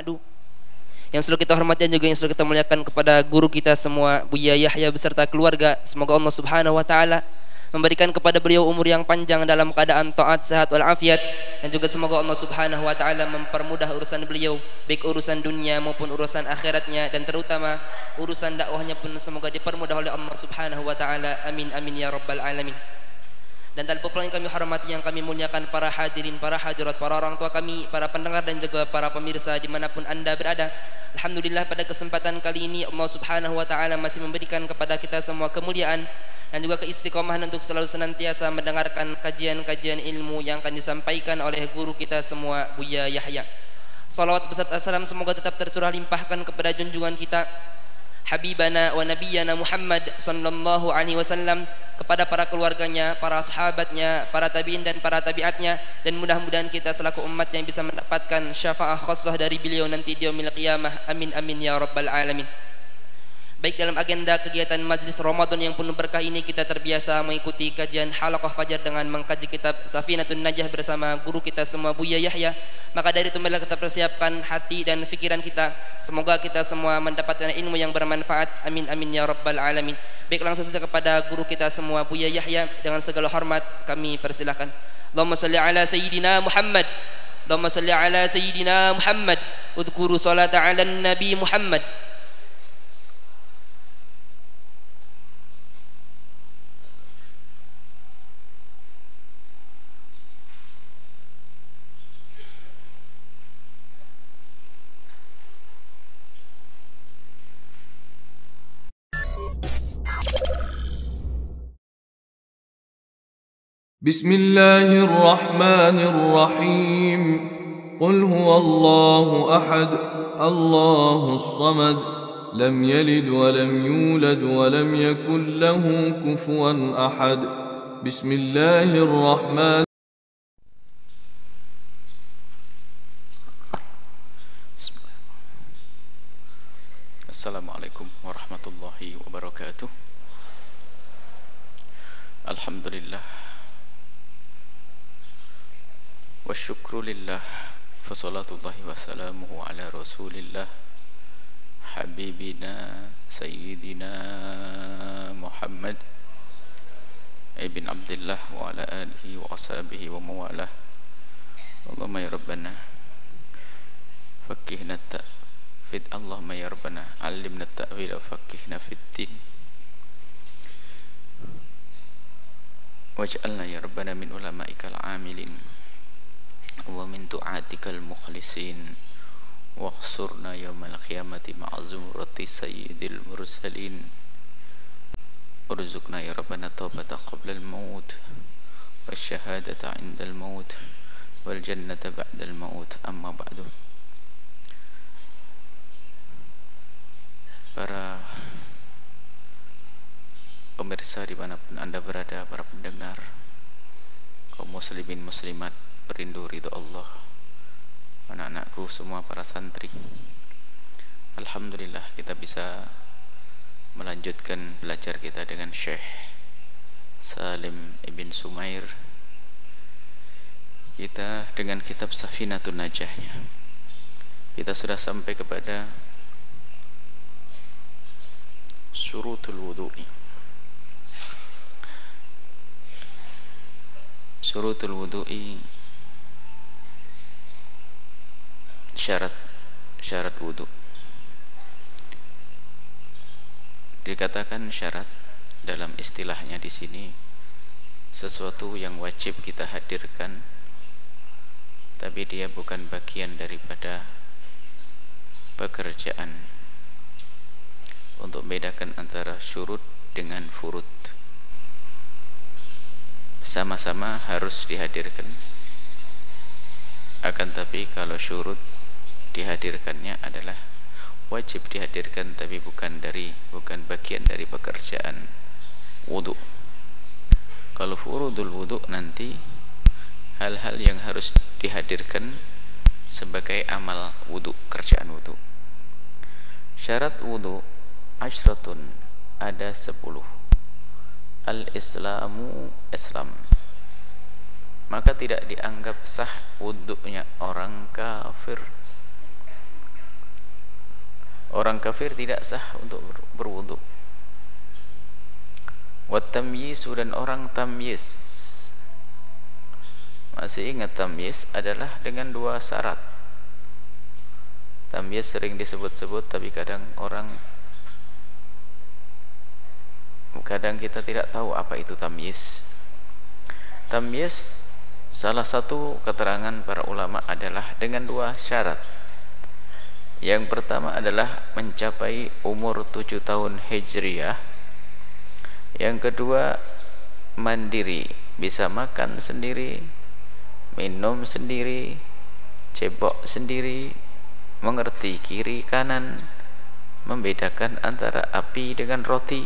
ba'du yang selalu kita hormati dan juga yang selalu kita muliakan kepada guru kita semua Buya Yahya beserta keluarga semoga Allah Subhanahu wa taala memberikan kepada beliau umur yang panjang dalam keadaan taat sehat walafiat dan juga semoga Allah Subhanahu wa taala mempermudah urusan beliau baik urusan dunia maupun urusan akhiratnya dan terutama urusan dakwahnya pun semoga dipermudah oleh Allah Subhanahu wa taala. Amin amin ya rabbal alamin dan tanpa pula yang kami hormati yang kami muliakan para hadirin, para hadirat, para orang tua kami, para pendengar dan juga para pemirsa di mana pun anda berada Alhamdulillah pada kesempatan kali ini Allah subhanahu wa ta'ala masih memberikan kepada kita semua kemuliaan dan juga keistiqomahan untuk selalu senantiasa mendengarkan kajian-kajian ilmu yang akan disampaikan oleh guru kita semua Buya Yahya. Salawat beserta salam semoga tetap tercurah limpahkan kepada junjungan kita Habibana wa Nabiyana Muhammad sallallahu alaihi wasallam kepada para keluarganya, para sahabatnya, para tabiin dan para tabiatnya dan mudah-mudahan kita selaku umat yang bisa mendapatkan syafaah khassah dari beliau nanti di yaumil qiyamah. Amin amin ya rabbal alamin. Baik dalam agenda kegiatan majlis Ramadan yang penuh berkah ini kita terbiasa mengikuti kajian halaqah fajar dengan mengkaji kitab Safinatun Najah bersama guru kita semua Buya Yahya. Maka dari itu marilah kita persiapkan hati dan fikiran kita. Semoga kita semua mendapatkan ilmu yang bermanfaat. Amin amin ya rabbal alamin. Baik langsung saja kepada guru kita semua Buya Yahya dengan segala hormat kami persilahkan. Allahumma salli ala sayyidina Muhammad. Allahumma salli ala sayyidina Muhammad. Udhkuru salata ala nabi Muhammad. بسم الله الرحمن الرحيم قل هو الله احد الله الصمد لم يلد ولم يولد ولم يكن له كفوا احد بسم الله الرحمن Assalamualaikum warahmatullahi wabarakatuh. Alhamdulillah. والشكر لله فصلاة الله وسلامه على رسول الله حبيبنا سيدنا محمد ابن عبد الله وعلى آله وأصحابه وموالاه. اللهم يا ربنا فكهنا التأفيد اللهم يا ربنا علمنا التأويل وفكهنا في الدين. واجعلنا يا ربنا من علمائك العاملين. ومن دعاتك المخلصين واخسرنا يوم القيامة مع زمرة سيد المرسلين. ارزقنا يا ربنا التوبة قبل الموت والشهادة عند الموت والجنة بعد الموت. أما بعد para pemirsa dimanapun anda berada para pendengar kaum muslimin muslimat perindu ridho Allah. Anak-anakku semua para santri. Alhamdulillah kita bisa melanjutkan belajar kita dengan Syekh Salim Ibn Sumair. Kita dengan kitab Safinatun Najahnya. Kita sudah sampai kepada Surutul Wudu'i Surutul Wudu'i. Syarat syarat wudhu dikatakan syarat dalam istilahnya di sini sesuatu yang wajib kita hadirkan tapi dia bukan bagian daripada pekerjaan. Untuk membedakan antara syurut dengan furut sama-sama harus dihadirkan. Akan tapi kalau syurut dihadirkannya adalah wajib dihadirkan tapi bukan dari bukan bagian dari pekerjaan wudhu kalau furudul wudhu nanti hal-hal yang harus dihadirkan sebagai amal wudhu kerjaan wudhu syarat wudhu ashratun ada sepuluh al-islamu islam. Maka tidak dianggap sah wudhunya orang kafir. Orang kafir tidak sah untuk berwudu wat tamyiz dan orang tamyiz. Masih ingat tamyiz adalah dengan dua syarat. Tamyiz sering disebut-sebut tapi kadang orang kadang kita tidak tahu apa itu tamyiz. Tamyiz salah satu keterangan para ulama adalah dengan dua syarat. Yang pertama adalah mencapai umur tujuh tahun hijriah. Yang kedua mandiri bisa makan sendiri minum sendiri cebok sendiri mengerti kiri kanan membedakan antara api dengan roti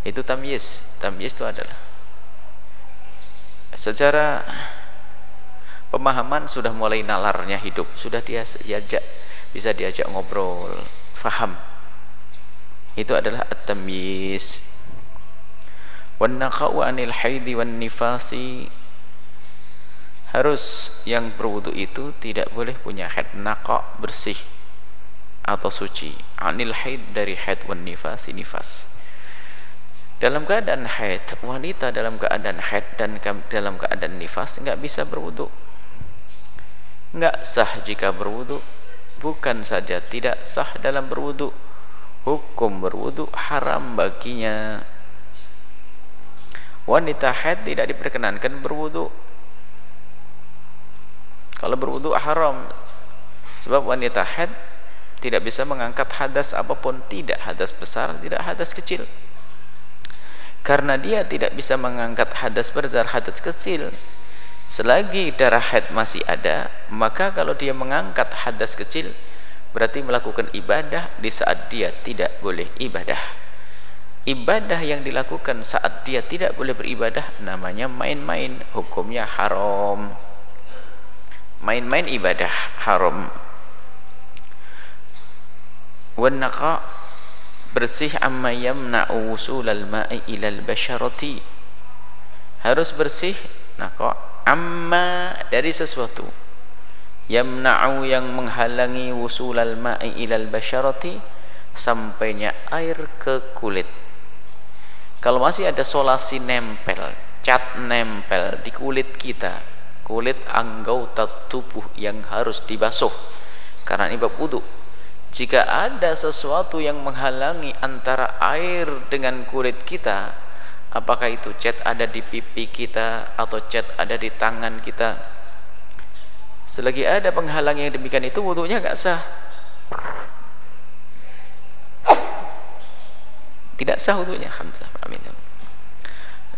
itu tamyiz. Tamyiz itu adalah secara pemahaman sudah mulai nalarnya hidup. Sudah dia diajak bisa diajak ngobrol faham. Itu adalah at-tamyiz. Wan naqa'u anil haidi wan nifasi harus yang berwudu itu tidak boleh punya haid naqa bersih atau suci. Anil haid dari haid wan nifasi nifas dalam keadaan haid wanita dalam keadaan haid dan dalam keadaan nifas enggak bisa berwudu. Enggak sah jika berwudu bukan saja tidak sah dalam berwudu hukum berwudu haram baginya. Wanita haid tidak diperkenankan berwudu. Kalau berwudu haram sebab wanita haid tidak bisa mengangkat hadas apa pun tidak hadas besar tidak hadas kecil karena dia tidak bisa mengangkat hadas besar hadas kecil. Selagi darah haid masih ada maka kalau dia mengangkat hadas kecil berarti melakukan ibadah di saat dia tidak boleh ibadah. Ibadah yang dilakukan saat dia tidak boleh beribadah namanya main-main hukumnya haram. Main-main ibadah haram bersih amma yamna'u wusulal ma'i ilal basharati. Harus bersih naqa amma dari sesuatu. Yamna'u yang menghalangi wusulal ma'i ilal basharati sampainya air ke kulit. Kalau masih ada solasi nempel cat nempel di kulit kita kulit anggota tubuh yang harus dibasuh. Karena ini bab jika ada sesuatu yang menghalangi antara air dengan kulit kita apakah itu cat ada di pipi kita atau cat ada di tangan kita? Selagi ada penghalang yang demikian itu wudhunya gak sah. Tidak sah wudunya alhamdulillah amin.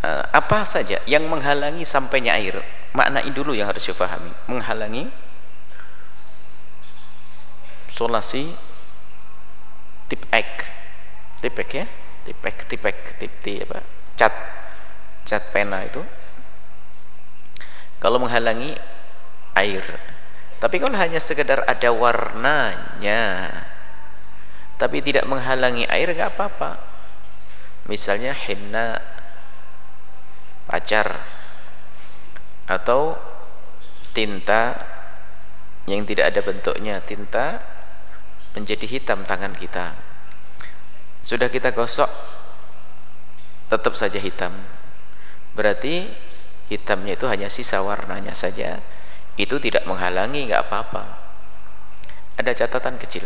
Uh, apa saja yang menghalangi sampainya air? Makna ini dulu yang harus difahami menghalangi solasi tip ek. Tip ek ya? Tip ek tip tip apa? Cat. Cat pena itu. Kalau menghalangi air. Tapi kalau hanya sekedar ada warnanya tapi tidak menghalangi air nggak apa-apa. Misalnya henna pacar atau tinta yang tidak ada bentuknya. Tinta menjadi hitam tangan kita. Sudah kita gosok tetap saja hitam. Berarti hitamnya itu hanya sisa warnanya saja. Itu tidak menghalangi nggak apa-apa. Ada catatan kecil.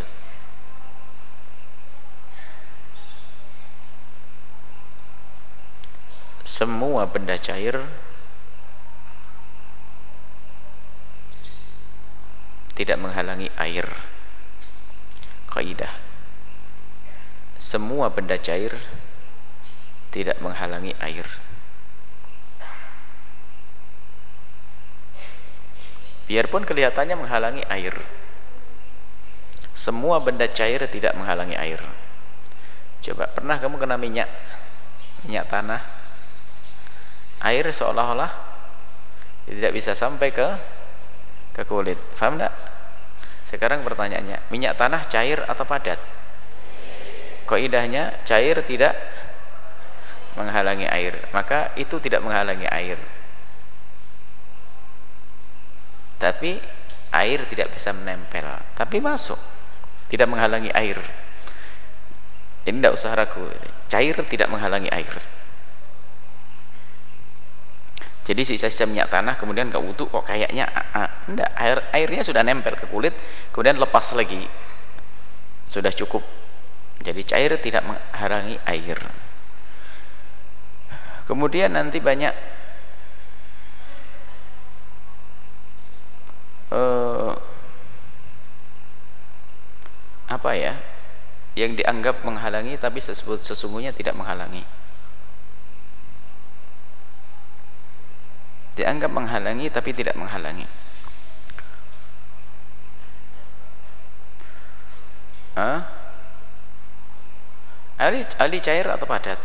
Semua benda cair tidak menghalangi air kaidah. Semua benda cair tidak menghalangi air. Biarpun kelihatannya menghalangi air semua benda cair tidak menghalangi air. Coba pernah kamu kena minyak? Minyak tanah? Air seolah-olah tidak bisa sampai ke ke kulit. Paham tidak sekarang pertanyaannya minyak tanah cair atau padat? Koidahnya cair tidak menghalangi air. Maka itu tidak menghalangi air. Tapi air tidak bisa menempel. Tapi masuk. Tidak menghalangi air. Ini tidak usah ragu. Cair tidak menghalangi air jadi sisa-sisa minyak tanah kemudian kau wudhu kok kayaknya ah, enggak, air airnya sudah nempel ke kulit kemudian lepas lagi. Sudah cukup. Jadi cair tidak menghalangi air. Kemudian nanti banyak uh, apa ya yang dianggap menghalangi tapi sesungguhnya tidak menghalangi dianggap menghalangi tapi tidak menghalangi Hah? Ali, ali cair atau padat?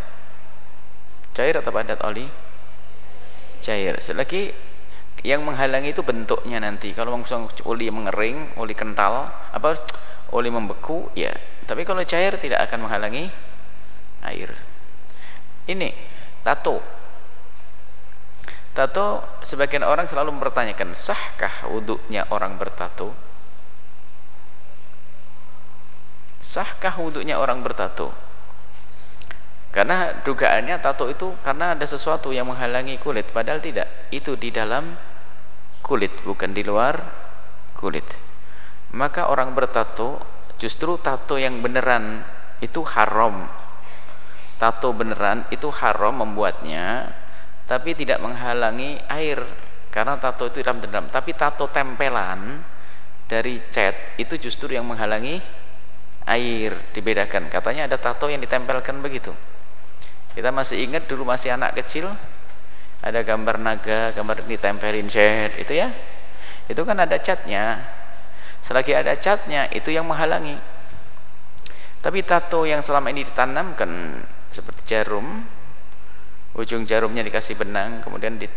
Cair atau padat oli? Cair. Selagi yang menghalangi itu bentuknya nanti. Kalau langsung oli mengering, oli kental, apa oli membeku, ya. Tapi kalau cair tidak akan menghalangi air. Ini tato. Tato sebagian orang selalu mempertanyakan, sahkah wuduknya orang bertato? Sahkah wuduknya orang bertato? karena dugaannya tato itu karena ada sesuatu yang menghalangi kulit padahal tidak itu di dalam kulit bukan di luar kulit maka orang bertato justru tato yang beneran itu haram tato beneran itu haram membuatnya tapi tidak menghalangi air karena tato itu dalam dendam. Tapi tato tempelan dari cat itu justru yang menghalangi air dibedakan. Katanya ada tato yang ditempelkan begitu. Kita masih ingat dulu masih anak kecil ada gambar naga gambar ditempelin cat itu ya. Itu kan ada catnya. Selagi ada catnya itu yang menghalangi. Tapi tato yang selama ini ditanamkan seperti jarum ujung jarumnya dikasih benang kemudian di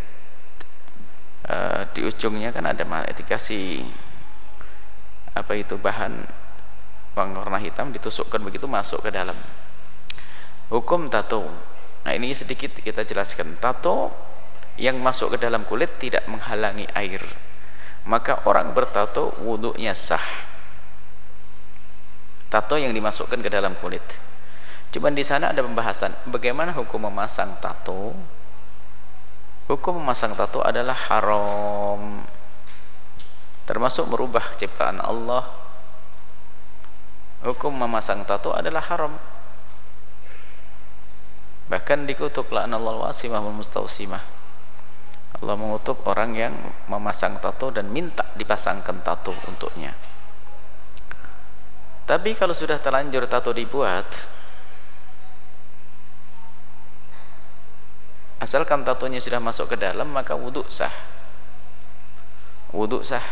uh, di ujungnya kan ada dikasih apa itu bahan warna hitam ditusukkan begitu masuk ke dalam. Hukum tato. Nah ini sedikit kita jelaskan. Tato yang masuk ke dalam kulit tidak menghalangi air. Maka orang bertato wudhunya sah. Tato yang dimasukkan ke dalam kulit cuman di sana ada pembahasan. Bagaimana hukum memasang tato? Hukum memasang tato adalah haram. Termasuk merubah ciptaan Allah. Hukum memasang tato adalah haram. Bahkan dikutuk la'anallahu wasimah wal mustausimah. Allah mengutuk orang yang memasang tato dan minta dipasangkan tato untuknya. Tapi kalau sudah terlanjur tato dibuat asalkan tatonya sudah masuk ke dalam maka wudhu sah. Wudhu sah.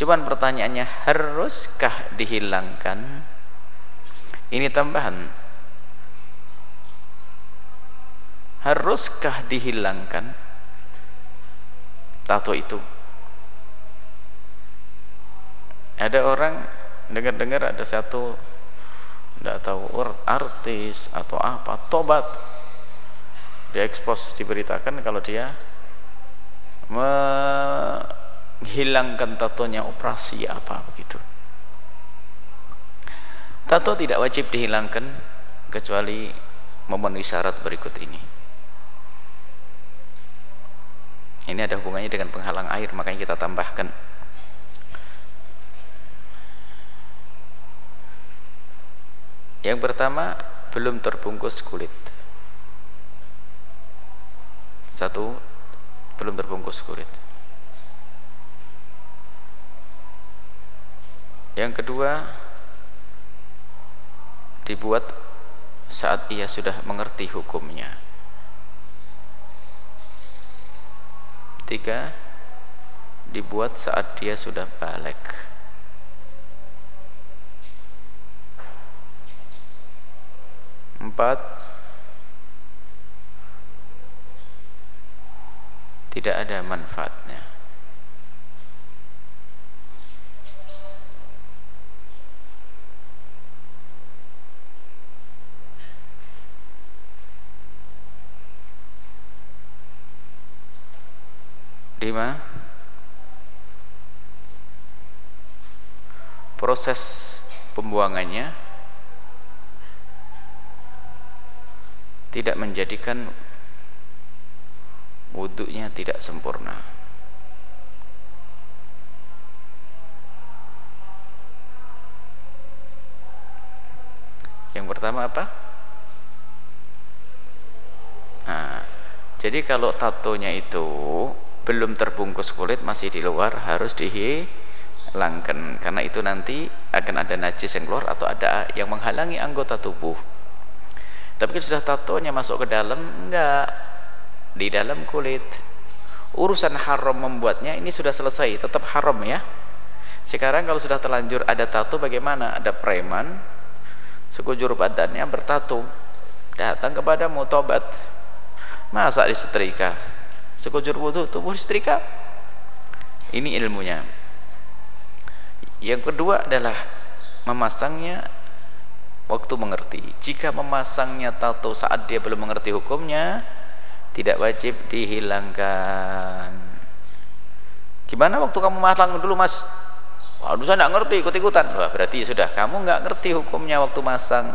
Cuman pertanyaannya haruskah dihilangkan? Ini tambahan. Haruskah dihilangkan tato itu? Ada orang dengar-dengar ada satu tidak tahu artis atau apa tobat diekspos diberitakan kalau dia menghilangkan tatonya operasi apa begitu. Tato tidak wajib dihilangkan kecuali memenuhi syarat berikut ini. Ini ada hubungannya dengan penghalang air makanya kita tambahkan. Yang pertama belum terbungkus kulit satu belum terbungkus kulit yang kedua dibuat saat ia sudah mengerti hukumnya Tiga, dibuat saat dia sudah balik. Empat, tidak ada manfaatnya. lima proses pembuangannya tidak menjadikan wudhunya tidak sempurna. Yang pertama apa? Nah, jadi kalau tatonya itu belum terbungkus kulit masih di luar harus dihilangkan. Karena itu nanti akan ada najis yang keluar atau ada yang menghalangi anggota tubuh. Tapi kalau sudah tatonya masuk ke dalam enggak di dalam kulit. Urusan haram membuatnya ini sudah selesai tetap haram ya. Sekarang kalau sudah terlanjur ada tato bagaimana? Ada preman sekujur badannya bertato datang kepada mutobat masa disetrika? Sekujur wudhu tubuh disetrika? Ini ilmunya. Yang kedua adalah memasangnya waktu mengerti. Jika memasangnya tato saat dia belum mengerti hukumnya tidak wajib dihilangkan gimana waktu kamu masang dulu mas waduh saya tidak ngerti ikut-ikutan Wah, berarti sudah kamu nggak ngerti hukumnya waktu masang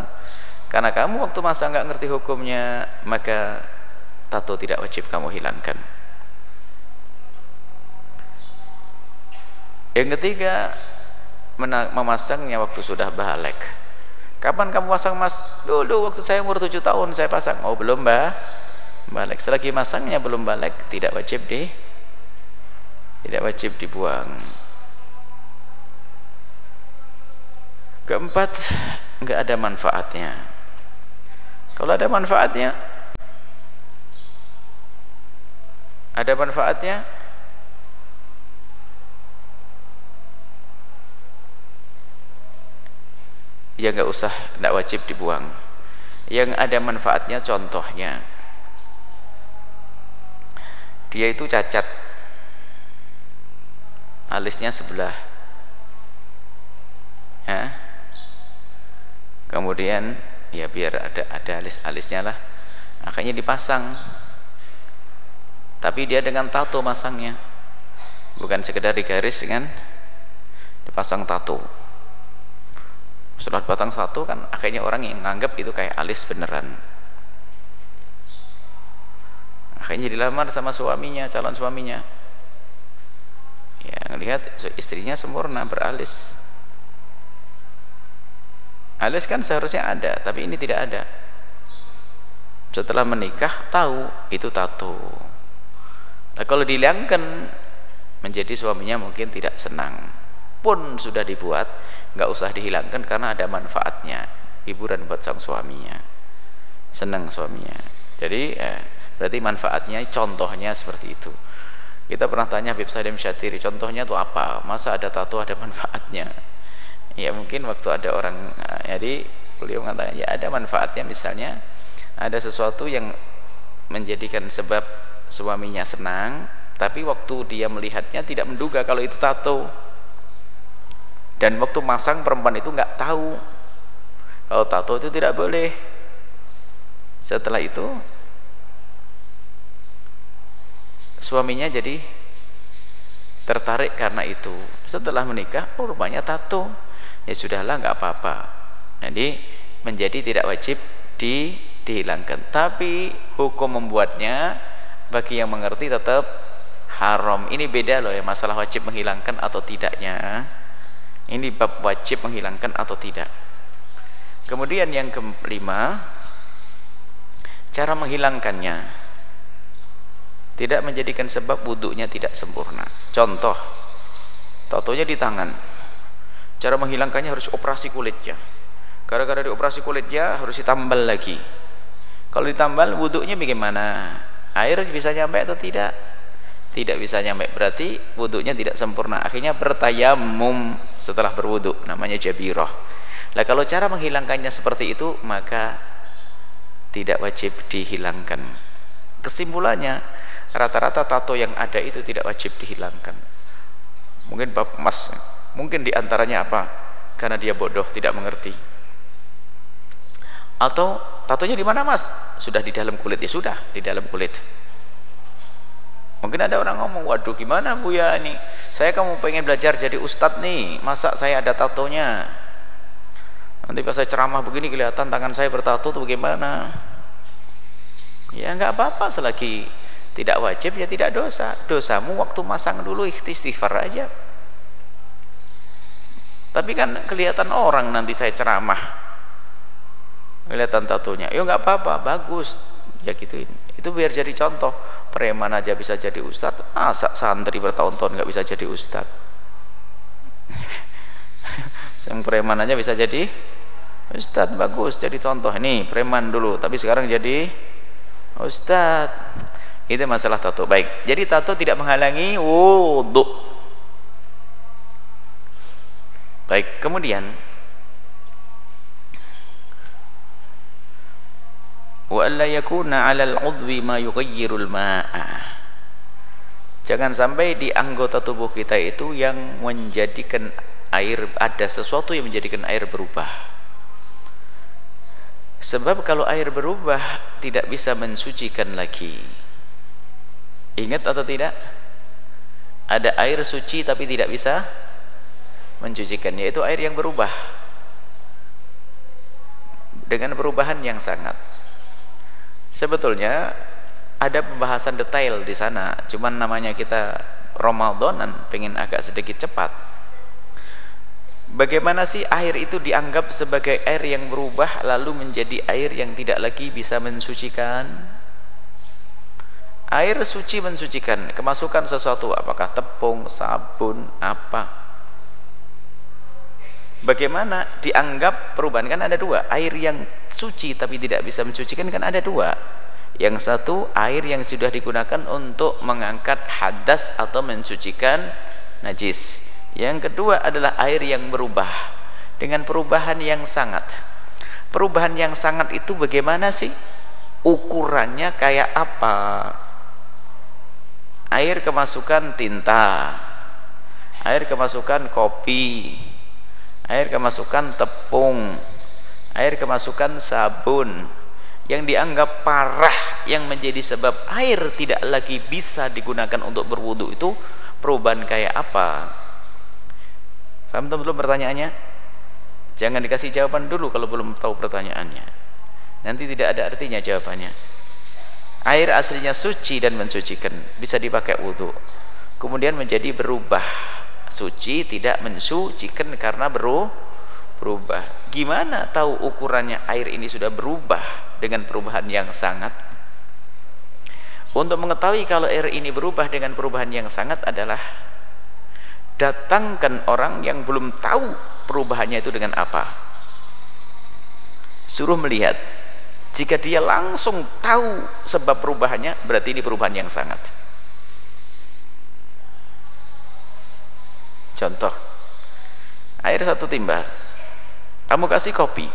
karena kamu waktu masang nggak ngerti hukumnya maka tato tidak wajib kamu hilangkan yang ketiga memasangnya waktu sudah balik Kapan kamu pasang mas? Dulu waktu saya umur 7 tahun saya pasang. Oh belum mbak. Balik. Selagi masangnya belum balik, tidak wajib di tidak wajib dibuang. Keempat, enggak ada manfaatnya. Kalau ada manfaatnya, ada manfaatnya, ya nggak usah nggak wajib dibuang yang ada manfaatnya contohnya dia itu cacat. Alisnya sebelah. Ya. Kemudian ya biar ada ada alis-alisnya lah. Akhirnya dipasang. Tapi dia dengan tato masangnya. Bukan sekedar digaris dengan dipasang tato. Setelah batang satu kan akhirnya orang yang nganggap itu kayak alis beneran akhirnya dilamar sama suaminya calon suaminya. Ya ngelihat istrinya sempurna beralis. Alis kan seharusnya ada tapi ini tidak ada. Setelah menikah tahu itu tato nah kalau dihilangkan menjadi suaminya mungkin tidak senang. Pun sudah dibuat nggak usah dihilangkan karena ada manfaatnya. Hiburan buat sang suaminya. Senang suaminya. Jadi eh, berarti manfaatnya contohnya seperti itu. Kita pernah tanya Habib Salim Syatiri contohnya itu apa? Masa ada tato ada manfaatnya? Ya mungkin waktu ada orang eh, jadi beliau mengatakan ya ada manfaatnya. Misalnya ada sesuatu yang menjadikan sebab suaminya senang tapi waktu dia melihatnya tidak menduga kalau itu tato. Dan waktu masang perempuan itu nggak tahu kalau tato itu tidak boleh. Setelah itu suaminya jadi tertarik karena itu. Setelah menikah oh rupanya tato. Ya sudahlah nggak apa-apa. Jadi menjadi tidak wajib di, dihilangkan. Tapi hukum membuatnya bagi yang mengerti tetap haram. Ini beda loh ya masalah wajib menghilangkan atau tidaknya. Ini bab wajib menghilangkan atau tidak. Kemudian yang kelima cara menghilangkannya tidak menjadikan sebab wudhunya tidak sempurna. Contoh tatonya di tangan. Cara menghilangkannya harus operasi kulitnya. Gara-gara dioperasi kulitnya harus ditambal lagi. Kalau ditambal wudhunya bagaimana? Air bisa nyampe atau tidak? Tidak bisa nyampe. Berarti wudhunya tidak sempurna. Akhirnya bertayamum setelah berwudhu namanya jabirah. Lah kalau cara menghilangkannya seperti itu maka tidak wajib dihilangkan. Kesimpulannya rata-rata tato yang ada itu tidak wajib dihilangkan. Mungkin mas mungkin di antaranya apa? Karena dia bodoh tidak mengerti. Atau tatonya di mana mas? Sudah di dalam kulit ya sudah di dalam kulit. Mungkin ada orang ngomong waduh gimana Bu ya ini? Saya kamu pengen belajar jadi ustadz nih masa saya ada tatonya? Nanti pas saya ceramah begini kelihatan tangan saya bertato tuh bagaimana? Ya nggak apa-apa selagi tidak wajib ya tidak dosa. Dosamu waktu masang dulu istighfar aja. Tapi kan kelihatan orang nanti saya ceramah. Kelihatan tatonya ya nggak apa-apa bagus. Ya gituin. Itu biar jadi contoh. Preman aja bisa jadi ustad. Masa santri bertahun-tahun nggak bisa jadi ustad? Yang preman aja bisa jadi ustad. Bagus jadi contoh. Ini preman dulu tapi sekarang jadi ustad itu masalah tato baik. Jadi tato tidak menghalangi wudhu. Baik kemudian wa alla yakuna 'ala al-'udwi ma yughayyirul ma'a. Jangan sampai di anggota tubuh kita itu yang menjadikan air ada sesuatu yang menjadikan air berubah. Sebab kalau air berubah tidak bisa mensucikan lagi ingat atau tidak? Ada air suci tapi tidak bisa mencucikan yaitu air yang berubah. Dengan perubahan yang sangat. Sebetulnya ada pembahasan detail di sana. Cuman namanya kita Ramadanan pengen agak sedikit cepat. Bagaimana sih air itu dianggap sebagai air yang berubah lalu menjadi air yang tidak lagi bisa mensucikan air suci mensucikan kemasukan sesuatu apakah tepung, sabun, apa? Bagaimana dianggap perubahan? Kan ada dua air yang suci tapi tidak bisa mensucikan kan ada dua. Yang satu air yang sudah digunakan untuk mengangkat hadas atau mensucikan najis. Yang kedua adalah air yang berubah. Dengan perubahan yang sangat. Perubahan yang sangat itu bagaimana sih? Ukurannya kayak apa air kemasukan tinta. Air kemasukan kopi. Air kemasukan tepung. Air kemasukan sabun. Yang dianggap parah yang menjadi sebab air tidak lagi bisa digunakan untuk berwudu itu perubahan kayak apa? Paham belum pertanyaannya? Jangan dikasih jawaban dulu kalau belum tahu pertanyaannya. Nanti tidak ada artinya jawabannya air aslinya suci dan mensucikan bisa dipakai wudhu kemudian menjadi berubah. Suci tidak mensucikan karena beru berubah. Gimana tahu ukurannya air ini sudah berubah dengan perubahan yang sangat? Untuk mengetahui kalau air ini berubah dengan perubahan yang sangat adalah datangkan orang yang belum tahu perubahannya itu dengan apa. Suruh melihat jika dia langsung tahu sebab perubahannya berarti ini perubahan yang sangat. Contoh air satu timba kamu kasih kopi.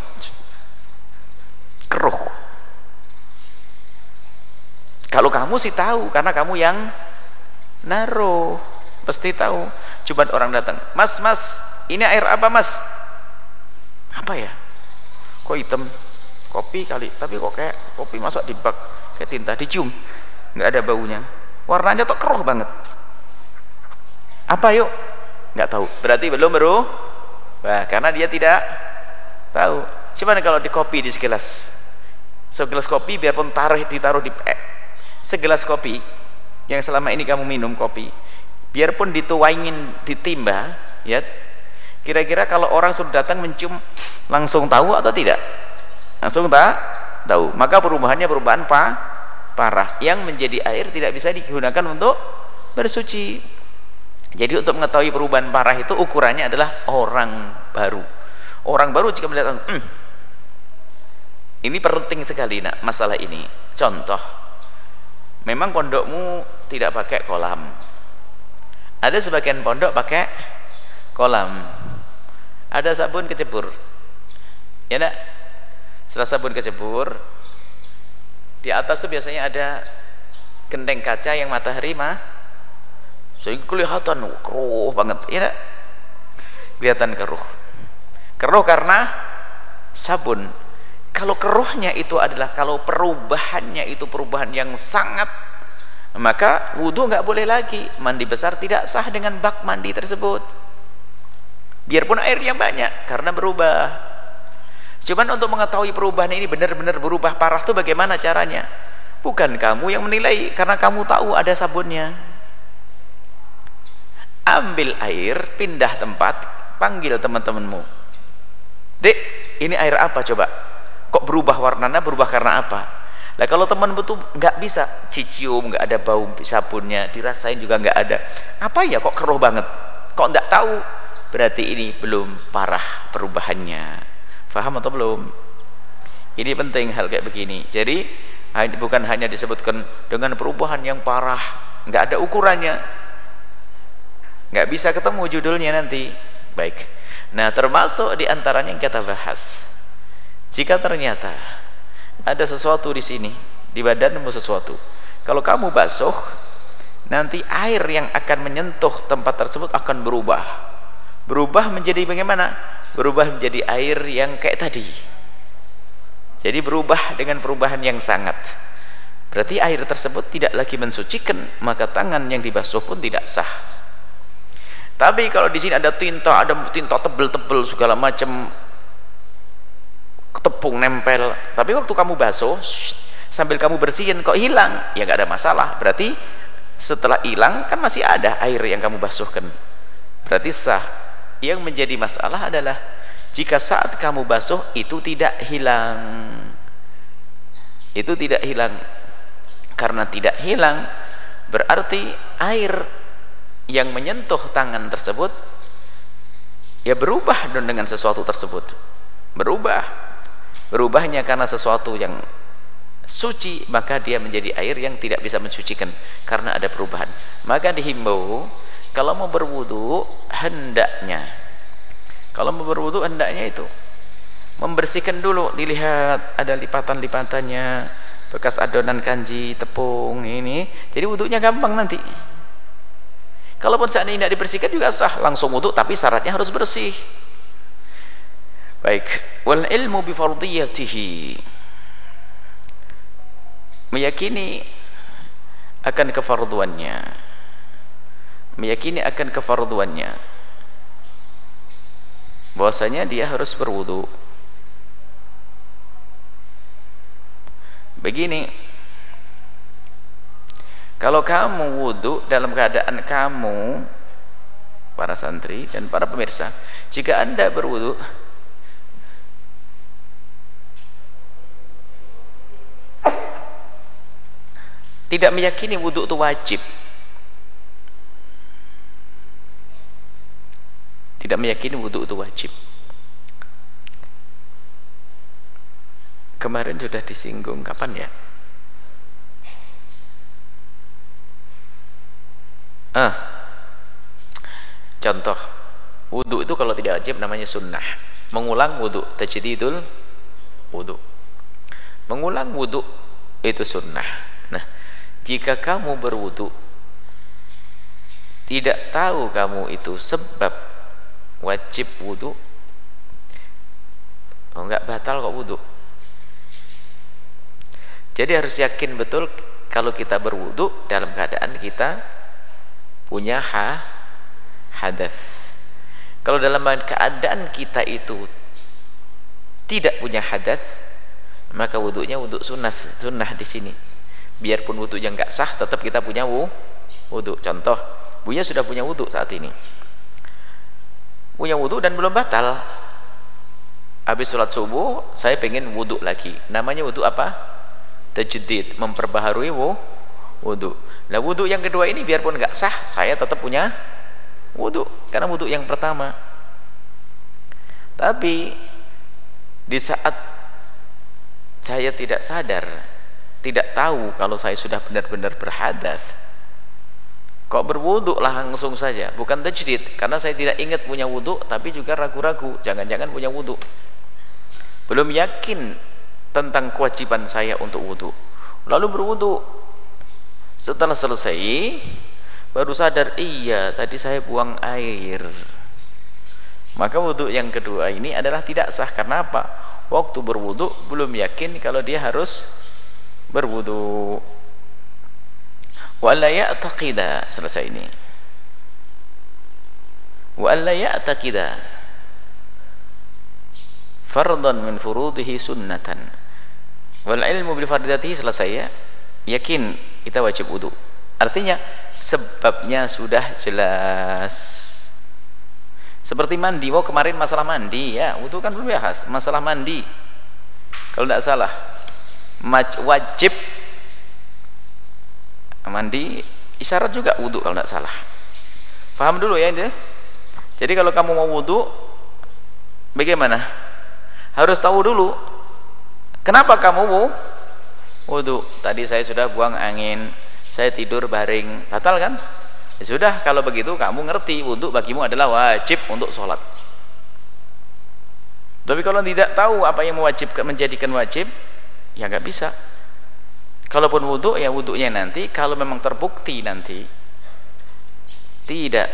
Keruh. Kalau kamu sih tahu karena kamu yang naruh. Pasti tahu. Coba orang datang mas mas ini air apa mas? Apa ya? Kok hitam kopi kali tapi kok kayak kopi masak di bak kayak tinta dicium. Nggak ada baunya. Warnanya tuh keruh banget. Apa yuk? Nggak tahu. Berarti belum baru Wah, karena dia tidak tahu. Gimana kalau di kopi di segelas. Segelas kopi biarpun taruh ditaruh di eh, segelas kopi yang selama ini kamu minum kopi biarpun dituangin ditimba ya kira-kira kalau orang sudah datang mencium langsung tahu atau tidak langsung tak tahu maka perubahannya perubahan apa parah yang menjadi air tidak bisa digunakan untuk bersuci jadi untuk mengetahui perubahan parah itu ukurannya adalah orang baru. Orang baru jika melihat hmm, ini penting sekali nak masalah ini. Contoh, memang pondokmu tidak pakai kolam. Ada sebagian pondok pakai kolam. Ada sabun kecebur. Ya nak? Setelah sabun kecebur, di atas itu biasanya ada genteng kaca yang matahari mah sehingga kelihatan keruh banget ya kelihatan keruh. Keruh karena sabun. Kalau keruhnya itu adalah kalau perubahannya itu perubahan yang sangat maka wudhu nggak boleh lagi. Mandi besar tidak sah dengan bak mandi tersebut. Biarpun airnya banyak karena berubah cuman untuk mengetahui perubahan ini benar-benar berubah parah itu bagaimana caranya? Bukan kamu yang menilai karena kamu tahu ada sabunnya. Ambil air pindah tempat panggil teman-temanmu. Dek ini air apa coba? Kok berubah warnanya berubah karena apa? Lah kalau teman betul nggak bisa cicium nggak ada bau sabunnya dirasain juga nggak ada. Apa ya kok keruh banget? Kok nggak tahu? Berarti ini belum parah perubahannya faham atau belum? Ini penting hal kayak begini. Jadi bukan hanya disebutkan dengan perubahan yang parah nggak ada ukurannya. Nggak bisa ketemu judulnya nanti. Baik. Nah termasuk di antaranya yang kita bahas. Jika ternyata ada sesuatu di sini di badanmu sesuatu kalau kamu basuh nanti air yang akan menyentuh tempat tersebut akan berubah. Berubah menjadi bagaimana berubah menjadi air yang kayak tadi. Jadi berubah dengan perubahan yang sangat. Berarti air tersebut tidak lagi mensucikan maka tangan yang dibasuh pun tidak sah. Tapi kalau di sini ada tinta ada tinta tebel-tebel segala macam tepung nempel. Tapi waktu kamu basuh sambil kamu bersihin kok hilang? Ya nggak ada masalah. Berarti setelah hilang kan masih ada air yang kamu basuhkan. Berarti sah yang menjadi masalah adalah jika saat kamu basuh itu tidak hilang. Itu tidak hilang. Karena tidak hilang berarti air yang menyentuh tangan tersebut ya berubah dengan sesuatu tersebut. Berubah. Berubahnya karena sesuatu yang suci maka dia menjadi air yang tidak bisa mensucikan karena ada perubahan. Maka dihimbau kalau mau berwudu hendaknya. Kalau mau berwudu hendaknya itu. Membersihkan dulu dilihat ada lipatan-lipatannya bekas adonan kanji tepung ini. Jadi wudhunya gampang nanti. Kalaupun seandainya tidak dibersihkan juga sah langsung wudhu tapi syaratnya harus bersih. Baik. Wal ilmu bi fardiyatihi. Meyakini akan kefarduannya meyakini akan kefarduannya. Bahwasanya dia harus berwudu. Begini. Kalau kamu wudu dalam keadaan kamu para santri dan para pemirsa jika anda berwudu tidak meyakini wudhu itu wajib tidak meyakini wudhu itu wajib. Kemarin sudah disinggung kapan ya? Ah. Contoh wudhu itu kalau tidak wajib namanya sunnah. Mengulang wudhu tajdidul wudhu. Mengulang wudhu itu sunnah. Nah jika kamu berwudu tidak tahu kamu itu sebab wajib wudu. Oh, enggak batal kok wudu. Jadi harus yakin betul kalau kita berwudu dalam keadaan kita punya ha hadas. Kalau dalam keadaan kita itu tidak punya hadas maka wudhunya wudhu sunnah sunnah di sini. Biarpun yang nggak sah tetap kita punya wudhu contoh Buya sudah punya wudhu saat ini punya wudhu dan belum batal. Habis sholat subuh saya pengen wudhu lagi. Namanya wudhu apa? Tajdid memperbaharui wudhu nah wudhu yang kedua ini biarpun nggak sah saya tetap punya wudhu karena wudhu yang pertama. Tapi di saat saya tidak sadar tidak tahu kalau saya sudah benar-benar berhadas kok berwudhu? Langsung saja. Bukan tajdid. Karena saya tidak ingat punya wudhu tapi juga ragu-ragu. Jangan-jangan punya wudhu. Belum yakin tentang kewajiban saya untuk wudhu. Lalu berwudhu. Setelah selesai baru sadar iya tadi saya buang air. Maka wudhu yang kedua ini adalah tidak sah. Karena apa? Waktu berwudhu belum yakin kalau dia harus berwudu wala ya'taqida selesai ini. Wala ya'taqida. Fardan min furudihi sunnatan. Wal ilmu bil fardiyatihi selesai ya. Yakin kita wajib wudu. Artinya sebabnya sudah jelas. Seperti mandi oh kemarin masalah mandi ya. Wudu kan belum bahas masalah mandi. Kalau tidak salah wajib mandi isyarat juga wudhu kalau tidak salah. Paham dulu ya ini jadi kalau kamu mau wudhu bagaimana? Harus tahu dulu kenapa kamu mau wudhu tadi saya sudah buang angin saya tidur baring batal kan? Ya sudah kalau begitu kamu ngerti wudhu bagimu adalah wajib untuk sholat. Tapi kalau tidak tahu apa yang mewajibkan menjadikan wajib ya nggak bisa kalaupun wudhu ya wudhunya nanti. Kalau memang terbukti nanti tidak.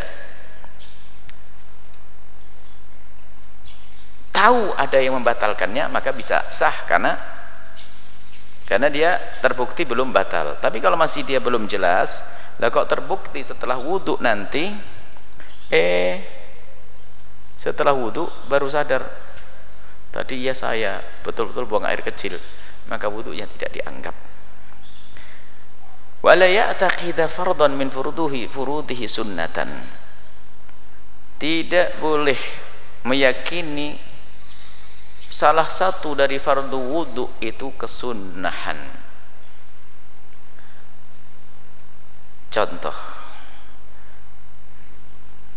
Tahu ada yang membatalkannya maka bisa sah karena karena dia terbukti belum batal. Tapi kalau masih dia belum jelas lah kok terbukti setelah wudhu nanti? Eh setelah wudhu baru sadar. Tadi ya saya betul-betul buang air kecil. Maka wudhunya tidak dianggap wala ya'taqida fardan min furuduhi furudihi sunnatan. Tidak boleh meyakini salah satu dari fardu wudu itu kesunahan contoh.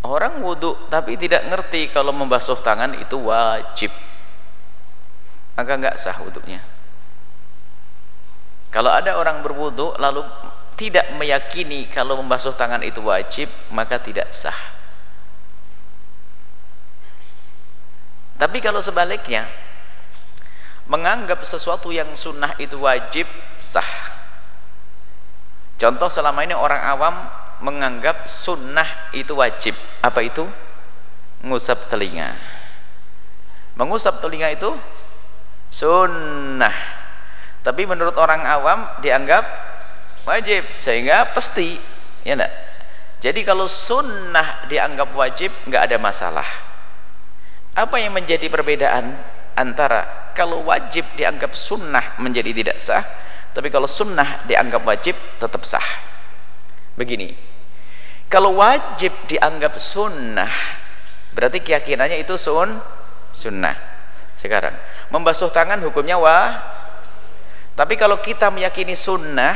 Orang wudu tapi tidak ngerti kalau membasuh tangan itu wajib. Maka enggak sah wudunya. Kalau ada orang berwudu lalu tidak meyakini kalau membasuh tangan itu wajib maka tidak sah. Tapi kalau sebaliknya menganggap sesuatu yang sunnah itu wajib sah. Contoh selama ini orang awam menganggap sunnah itu wajib. Apa itu? ngusap telinga. Mengusap telinga itu sunnah. Tapi menurut orang awam dianggap wajib. Sehingga pasti ya enggak? Jadi kalau sunnah dianggap wajib nggak ada masalah. Apa yang menjadi perbedaan antara kalau wajib dianggap sunnah menjadi tidak sah tapi kalau sunnah dianggap wajib tetap sah? Begini. Kalau wajib dianggap sunnah berarti keyakinannya itu sun sunnah. Sekarang membasuh tangan hukumnya wah tapi kalau kita meyakini sunnah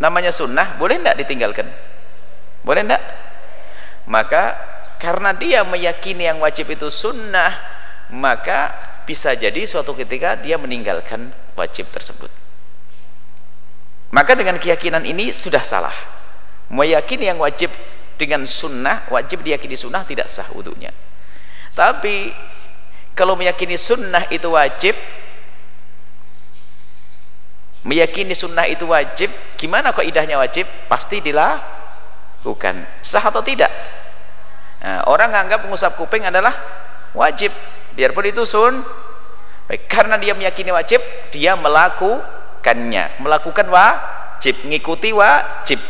namanya sunnah boleh tidak ditinggalkan? Boleh tidak maka karena dia meyakini yang wajib itu sunnah maka bisa jadi suatu ketika dia meninggalkan wajib tersebut. Maka dengan keyakinan ini sudah salah. Meyakini yang wajib dengan sunnah wajib diyakini sunnah tidak sah wudhunya. Tapi kalau meyakini sunnah itu wajib meyakini sunnah itu wajib gimana kok idahnya wajib? Pasti dilakukan. Sah atau tidak? Nah, orang menganggap mengusap kuping adalah wajib. Biarpun itu sun baik karena dia meyakini wajib dia melakukannya. Melakukan wajib mengikuti wajib.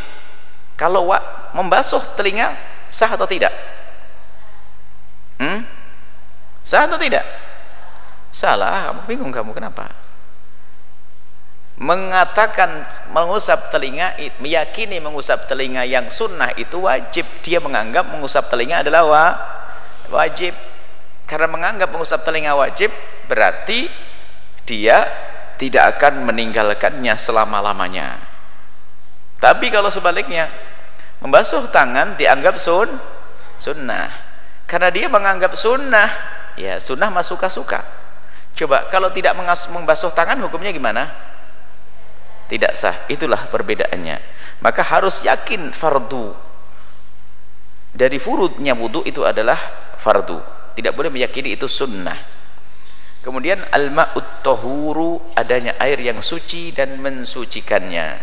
Kalau wa, membasuh telinga sah atau tidak? Hmm? sah atau tidak? Salah kamu bingung kamu kenapa mengatakan mengusap telinga meyakini mengusap telinga yang sunnah itu wajib. Dia menganggap mengusap telinga adalah wa, wajib. Karena menganggap mengusap telinga wajib berarti dia tidak akan meninggalkannya selama-lamanya. Tapi kalau sebaliknya membasuh tangan dianggap sun sunnah. Karena dia menganggap sunnah ya sunnah masuk suka coba kalau tidak membasuh tangan hukumnya gimana tidak sah. Itulah perbedaannya. Maka harus yakin fardu. Dari furudnya wudhu itu adalah fardu. Tidak boleh meyakini itu sunnah. Kemudian al-ma'ut tahuru adanya air yang suci dan mensucikannya.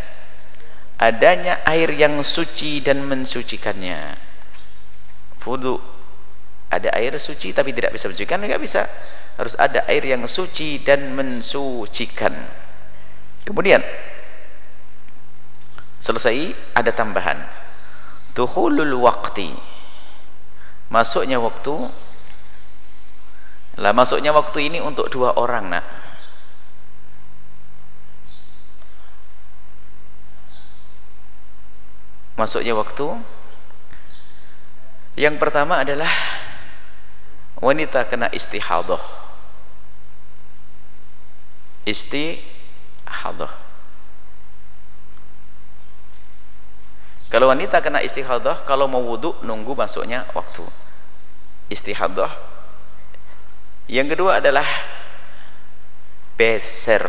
Adanya air yang suci dan mensucikannya. Wudhu ada air suci tapi tidak bisa mensucikan tidak bisa. Harus ada air yang suci dan mensucikan. Kemudian selesai ada tambahan. Dukhulul waqti. Masuknya waktu. Lah masuknya waktu ini untuk dua orang nak. Masuknya waktu. Yang pertama adalah wanita kena istihadah. Istihadah kalau wanita kena istihadah kalau mau wudhu nunggu masuknya waktu istihadah. Yang kedua adalah beser.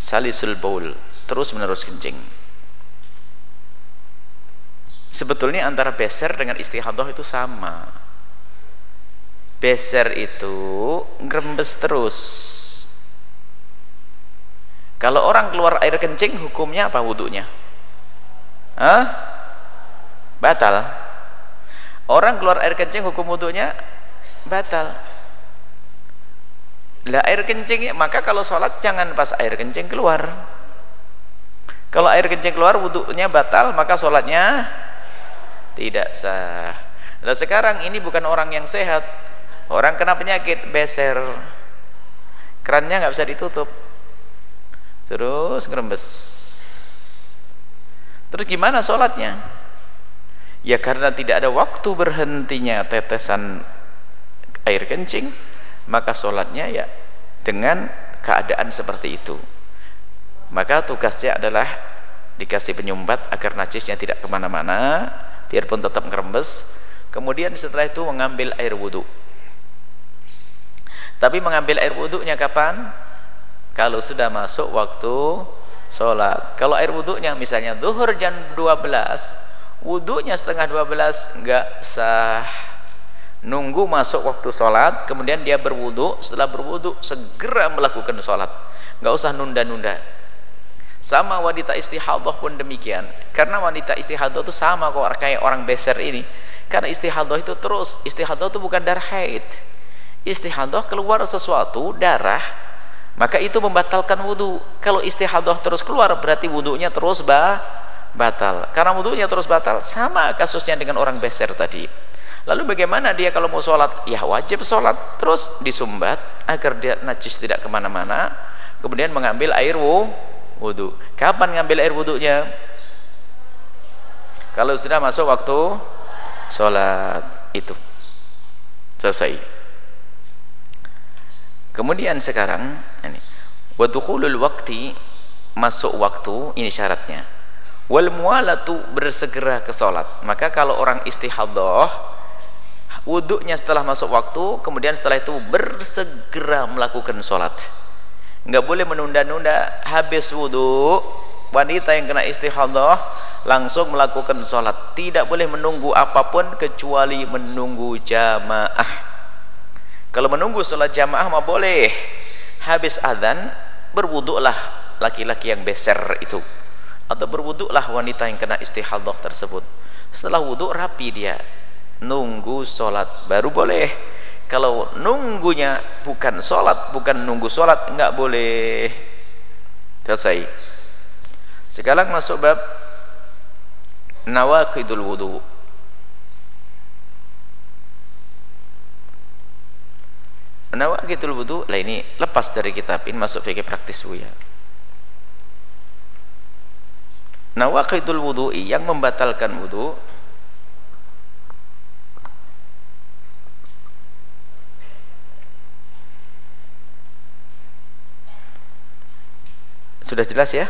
Salisul baul terus menerus kencing. Sebetulnya antara beser dengan istihadah itu sama. Beser itu ngerembes terus. Kalau orang keluar air kencing hukumnya apa wudhunya Hah? batal. Orang keluar air kencing hukum wudhunya batal. Lah air kencing maka kalau sholat jangan pas air kencing keluar. Kalau air kencing keluar wudhunya batal maka sholatnya tidak sah. Nah sekarang ini bukan orang yang sehat. Orang kena penyakit beser. Kerannya nggak bisa ditutup. Terus ngerembes terus gimana sholatnya? Ya karena tidak ada waktu berhentinya tetesan air kencing maka sholatnya ya dengan keadaan seperti itu. Maka tugasnya adalah dikasih penyumbat agar najisnya tidak ke mana-mana biarpun tetap ngerembes. Kemudian setelah itu mengambil air wudhu. Tapi mengambil air wudhunya kapan? kalau sudah masuk waktu sholat. Kalau air wudhunya misalnya zuhur jam 12 wudhunya setengah 12 enggak sah. Nunggu masuk waktu sholat kemudian dia berwudhu. Setelah berwudhu segera melakukan sholat. Enggak usah nunda-nunda. Sama wanita istihadah pun demikian. Karena wanita istihadah itu sama kok kayak orang beser ini. Karena istihadah itu terus istihadah itu bukan darah haid istihadah keluar sesuatu darah maka itu membatalkan wudhu kalau istihadah terus keluar berarti wudhunya terus bah, batal. Karena wudhunya terus batal sama kasusnya dengan orang beser tadi. Lalu bagaimana dia kalau mau sholat? Ya wajib sholat. Terus disumbat agar dia najis tidak ke mana-mana. Kemudian mengambil air wudhu kapan ngambil air wudhunya kalau sudah masuk waktu sholat itu. Selesai kemudian sekarang ini wadukhulul waktu masuk waktu ini syaratnya. Wal mualatu bersegera ke salat maka kalau orang istihadah wuduknya setelah masuk waktu kemudian setelah itu bersegera melakukan salat enggak boleh menunda-nunda habis wudhu wanita yang kena istihadah langsung melakukan salat tidak boleh menunggu apa pun kecuali menunggu jamaah kalau menunggu sholat jamaah mah boleh. Habis adzan berwuduklah laki-laki yang beser itu. Atau berwuduklah wanita yang kena istihadah tersebut. Setelah wuduk rapi dia. Nunggu sholat baru boleh. Kalau nunggunya bukan sholat bukan nunggu sholat enggak boleh. Selesai. Sekarang masuk bab nawakidul wudu Nawaqitul wudu lah ini lepas dari kitab ini masuk fikih praktis Bu ya. Nawaqitul wudu yang membatalkan wudu Sudah jelas ya?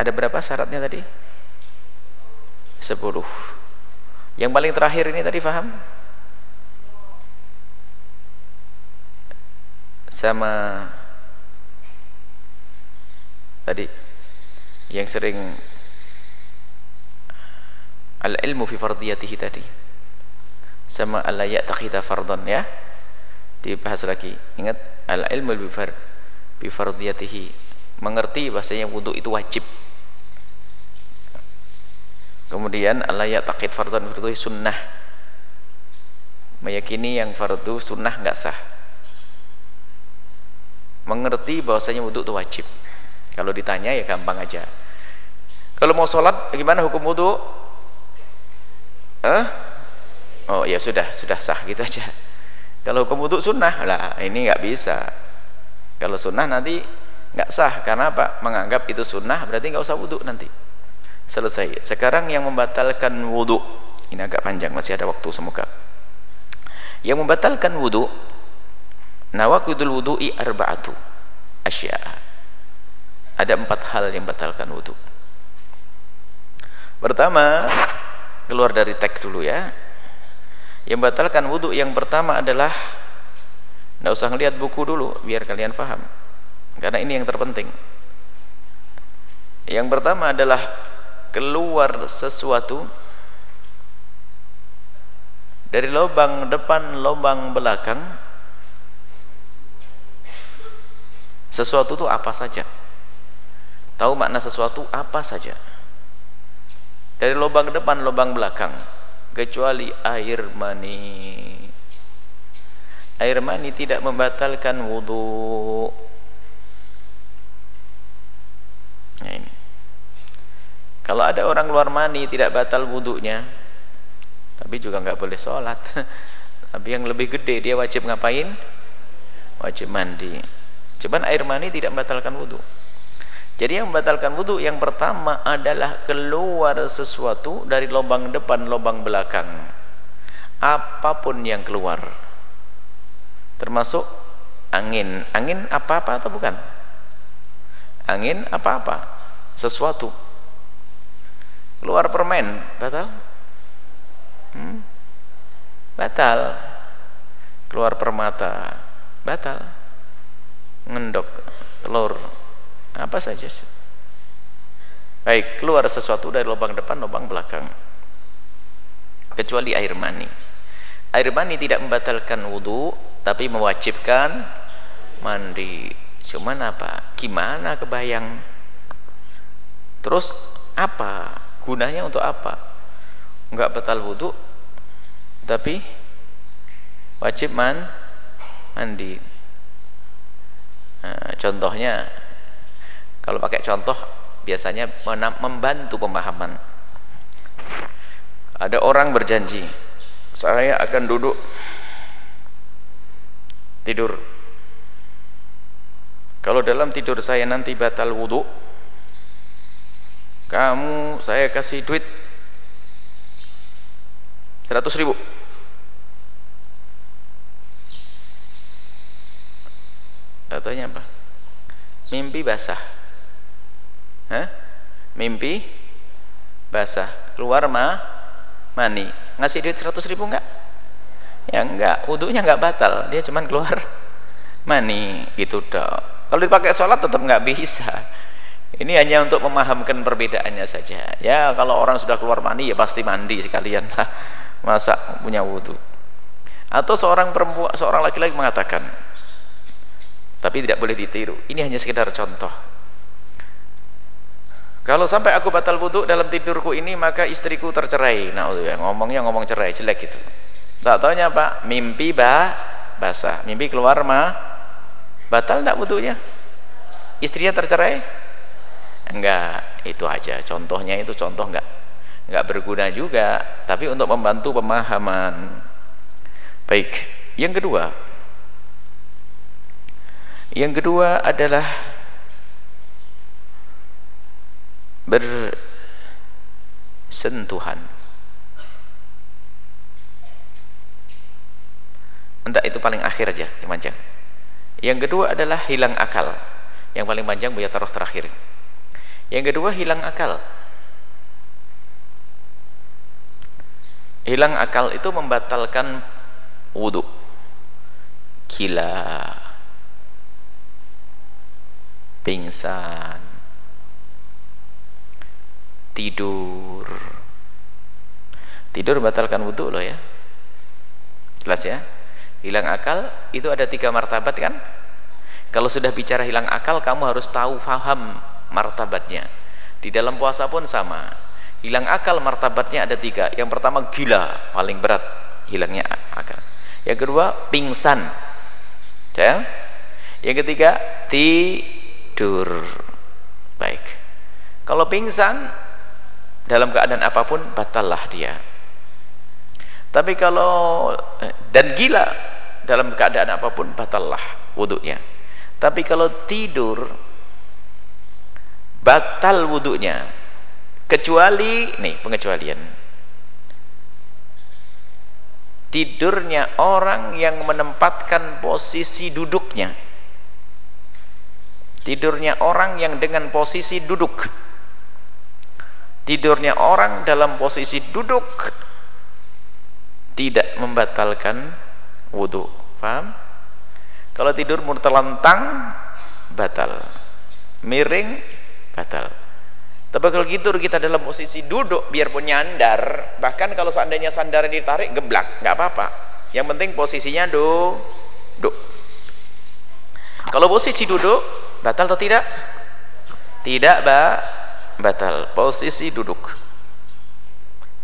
Ada berapa syaratnya tadi? 10. Yang paling terakhir ini tadi paham? Sama tadi yang sering al-ilmu fi fardiyatihi tadi. Sama al ya'takhidha fardan ya. Dibahas lagi. Ingat al-ilmu bi fard bi fardiyatihi. Mengerti bahasanya wudu itu wajib. Kemudian Allah ya'taqid fardan fardu sunnah. Meyakini yang fardu sunnah enggak sah mengerti bahwasanya wudhu itu wajib. Kalau ditanya ya gampang aja. Kalau mau sholat gimana hukum wudhu? Eh? oh ya sudah sudah sah gitu aja. Kalau hukum wudhu sunnah lah ini nggak bisa. Kalau sunnah nanti nggak sah. Karena apa? Menganggap itu sunnah berarti nggak usah wudhu nanti. Selesai. Sekarang yang membatalkan wudhu ini agak panjang masih ada waktu semoga. Yang membatalkan wudhu nawakudul wudhu'i arba'atu asya. Ada empat hal yang membatalkan wudhu pertama keluar dari teks dulu ya. Yang batalkan wudhu yang pertama adalah tidak usah ngelihat buku dulu biar kalian faham. Karena ini yang terpenting. Yang pertama adalah keluar sesuatu dari lubang depan lubang belakang sesuatu itu apa saja. Tahu makna sesuatu apa saja. Dari lubang depan lubang belakang. Kecuali air mani. Air mani tidak membatalkan wudhu nah ini. Kalau ada orang keluar mani tidak batal wudhunya tapi juga nggak boleh sholat. Tapi yang lebih gede dia wajib ngapain? Wajib mandi cuman air mani tidak membatalkan wudhu jadi yang membatalkan wudhu yang pertama adalah keluar sesuatu dari lubang depan, lubang belakang. Apa pun yang keluar. Termasuk angin. Angin apa-apa atau bukan? Angin apa-apa. Sesuatu. Keluar permen, batal? Hmm? Batal. Keluar permata, batal. Ngendok, telur, apa saja baik keluar sesuatu dari lubang depan lubang belakang. Kecuali air mani. Air mani tidak membatalkan wudhu tapi mewajibkan mandi. Cuman apa? Gimana kebayang? Terus apa? Gunanya untuk apa? Enggak batal wudhu tapi wajib man mandi nah, contohnya kalau pakai contoh biasanya membantu pemahaman. Ada orang berjanji saya akan duduk tidur. Kalau dalam tidur saya nanti batal wudhu kamu saya kasih duit 100 ribu Katanya apa? Mimpi basah. Hah? mimpi basah. Keluar ma mani. Ngasih duit 100 ribu enggak? Ya enggak. Wudhunya enggak batal. Dia cuman keluar mani. Gitu dong kalau dipakai sholat tetap enggak bisa. Ini hanya untuk memahamkan perbedaannya saja. Ya kalau orang sudah keluar mani ya pasti mandi sekalian. Lah masa punya wudhu? Atau seorang perempuan seorang laki-laki mengatakan tapi tidak boleh ditiru. Ini hanya sekedar contoh. Kalau sampai aku batal wudhu dalam tidurku ini maka istriku tercerai. Nah ya ngomongnya ngomong cerai jelek gitu tak tahunya apa mimpi bah basah. Mimpi keluar mah batal enggak wudhunya? Istrinya tercerai? Enggak. Itu aja. Contohnya itu contoh enggak enggak berguna juga. Tapi untuk membantu pemahaman. Baik. Yang kedua yang kedua adalah bersentuhan. Entah itu paling akhir aja yang panjang. Yang kedua adalah hilang akal. Yang paling panjang buaya taruh terakhir. Yang kedua hilang akal. Hilang akal itu membatalkan wudhu gila pingsan tidur. Tidur batalkan wudhu loh ya. Jelas ya? Hilang akal itu ada tiga martabat kan? Kalau sudah bicara hilang akal kamu harus tahu faham martabatnya. Di dalam puasa pun sama. Hilang akal martabatnya ada tiga. Yang pertama gila paling berat hilangnya akal. Yang kedua pingsan. Ya yang ketiga tidur. Baik. Kalau pingsan dalam keadaan apa pun batallah dia. Tapi kalau eh, dan gila dalam keadaan apa pun batallah wudhunya. Tapi kalau tidur batal wudhunya. Kecuali nih pengecualian. Tidurnya orang yang menempatkan posisi duduknya tidurnya orang yang dengan posisi duduk. Tidurnya orang dalam posisi duduk tidak membatalkan wudhu paham? kalau tidur terlentang batal. Miring batal. Tapi kalau gitu kita dalam posisi duduk biarpun nyandar. Bahkan kalau seandainya sandar ditarik geblak. Nggak apa-apa. Yang penting posisinya duduk kalau posisi duduk. Batal atau tidak? tidak mbak batal. Posisi duduk.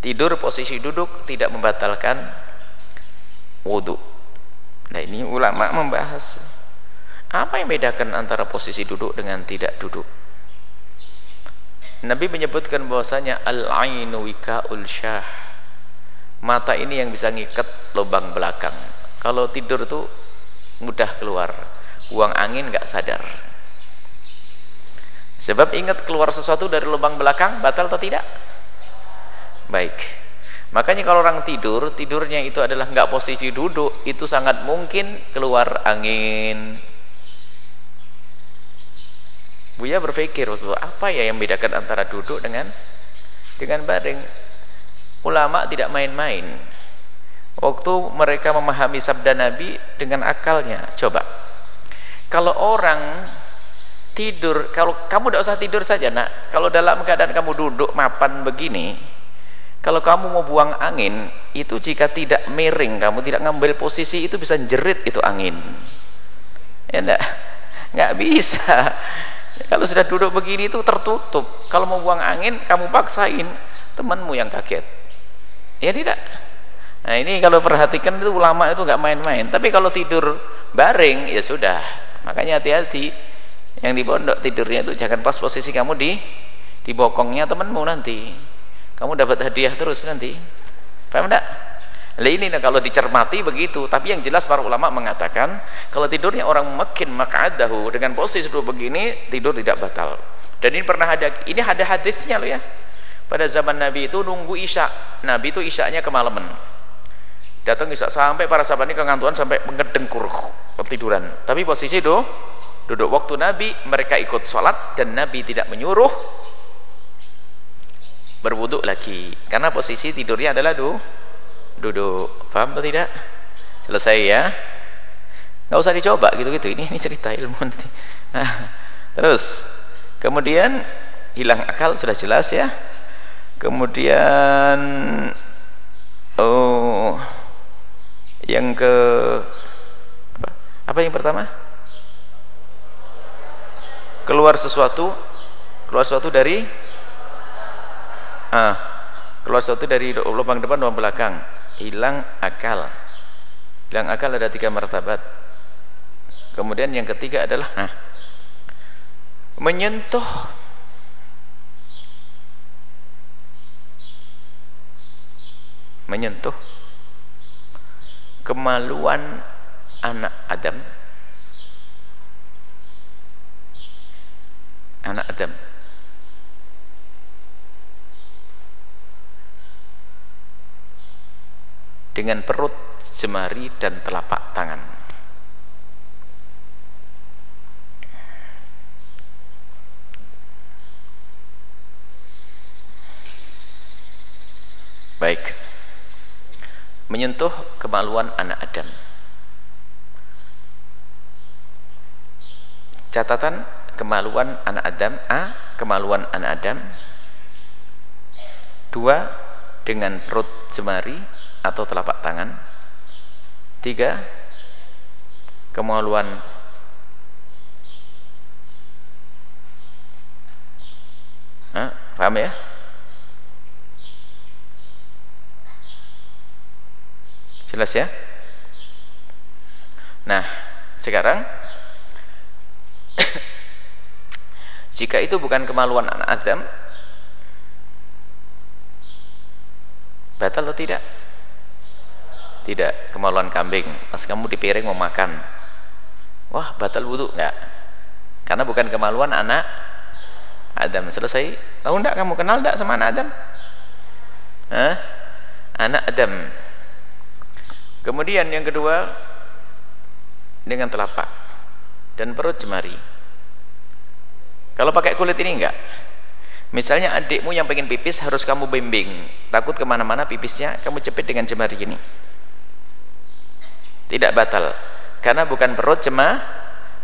Tidur posisi duduk tidak membatalkan wudhu nah ini ulama membahas apa yang membedakan antara posisi duduk dengan tidak duduk. Nabi menyebutkan bahwasanya al-ainu wika'ul syah. Mata ini yang bisa ngikat lubang belakang. Kalau tidur tuh mudah keluar buang angin nggak sadar. Sebab ingat keluar sesuatu dari lubang belakang batal atau tidak? Baik. Makanya kalau orang tidur tidurnya itu adalah nggak posisi duduk itu sangat mungkin keluar angin. Buya berpikir waktu apa ya yang membedakan antara duduk dengan dengan baring? Ulama tidak main-main. Waktu mereka memahami sabda Nabi dengan akalnya coba kalau orang tidur kalau kamu tidak usah tidur saja nak. Kalau dalam keadaan kamu duduk mapan begini kalau kamu mau buang angin itu jika tidak miring kamu tidak ngambil posisi itu bisa jerit itu angin. Ya enggak? Nggak bisa. Kalau sudah duduk begini itu tertutup. Kalau mau buang angin kamu paksain temanmu yang kaget. Ya tidak? Nah ini kalau perhatikan itu ulama itu nggak main-main. Tapi kalau tidur baring ya sudah makanya hati-hati. Yang di pondok tidurnya itu jangan pas posisi kamu di di bokongnya temanmu nanti. Kamu dapat hadiah terus nanti. Paham enggak? Nah, ini kalau dicermati begitu tapi yang jelas para ulama mengatakan kalau tidurnya orang makin makadahu dengan posisi duduk begini tidur tidak batal. Dan ini pernah ada ini ada hadisnya loh ya. Pada zaman Nabi itu nunggu isya. Nabi itu isyanya kemalaman datang isya sampai para sahabat ini kengantuan sampai mengedengkur ketiduran. Tapi posisi itu duduk waktu Nabi mereka ikut sholat dan Nabi tidak menyuruh berwuduk lagi. Karena posisi tidurnya adalah du duduk. Paham atau tidak? Selesai ya? Nggak usah dicoba gitu-gitu. Ini ini cerita ilmu nanti. Nah, terus. Kemudian hilang akal sudah jelas ya. Kemudian oh yang ke apa, apa yang pertama? Keluar sesuatu keluar sesuatu dari ah, keluar sesuatu dari lubang depan lubang belakang. Hilang akal. Hilang akal ada tiga martabat. Kemudian yang ketiga adalah ah, menyentuh. Menyentuh kemaluan anak Adam. Anak Adam. Dengan perut, jemari dan telapak tangan baik menyentuh kemaluan anak Adam. Catatan kemaluan anak Adam A kemaluan anak Adam. Dua dengan perut jemari atau telapak tangan. Tiga kemaluan Hah? paham ya jelas ya? Nah sekarang jika itu bukan kemaluan anak Adam batal atau tidak? Tidak kemaluan kambing. Pas kamu di piring mau makan. Wah batal wudhu enggak. Karena bukan kemaluan anak Adam. Selesai. Tahu enggak kamu kenal enggak sama anak Adam? Hah? anak Adam kemudian yang kedua dengan telapak dan perut jemari. Kalau pakai kulit ini enggak? Misalnya adikmu yang pengen pipis harus kamu bimbing. Takut ke mana-mana pipisnya kamu cepet dengan jemari ini. Tidak batal. Karena bukan perut cuma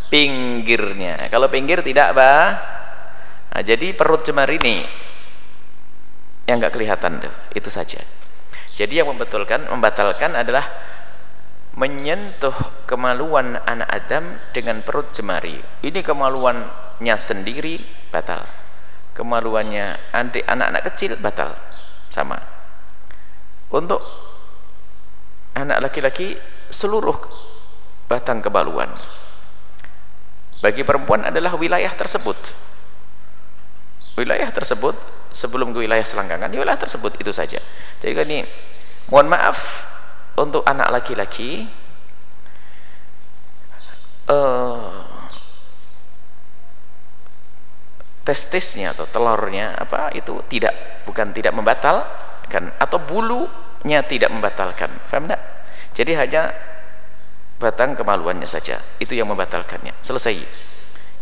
pinggirnya. Kalau pinggir tidak bah nah, jadi perut jemari ini yang enggak kelihatan tuh. Itu saja jadi yang membatulkan membatalkan adalah menyentuh kemaluan anak Adam dengan perut jemari. Ini kemaluannya sendiri batal. Kemaluannya adik anak-anak kecil batal. Sama. Untuk anak laki-laki seluruh batang kemaluan bagi perempuan adalah wilayah tersebut. Wilayah tersebut sebelum ke wilayah selangkangan wilayah tersebut itu saja. Jadi ini mohon maaf untuk anak laki-laki uh, testisnya atau telurnya apa itu tidak bukan tidak membatalkan atau bulunya tidak membatalkan. Paham jadi hanya batang kemaluannya saja itu yang membatalkannya. Selesai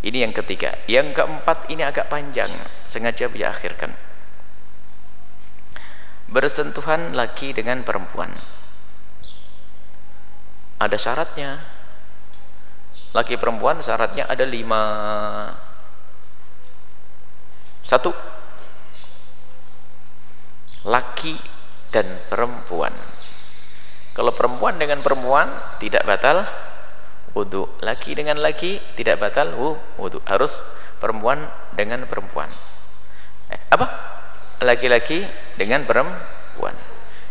ini yang ketiga. Yang keempat ini agak panjang. Sengaja diakhirkan. Bersentuhan laki dengan perempuan. Ada syaratnya. Laki perempuan syaratnya ada lima. Satu. Laki dan perempuan. Kalau perempuan dengan perempuan tidak batal wudhu laki dengan laki tidak batal wudhu harus perempuan dengan perempuan. Eh, apa? Laki-laki dengan perempuan.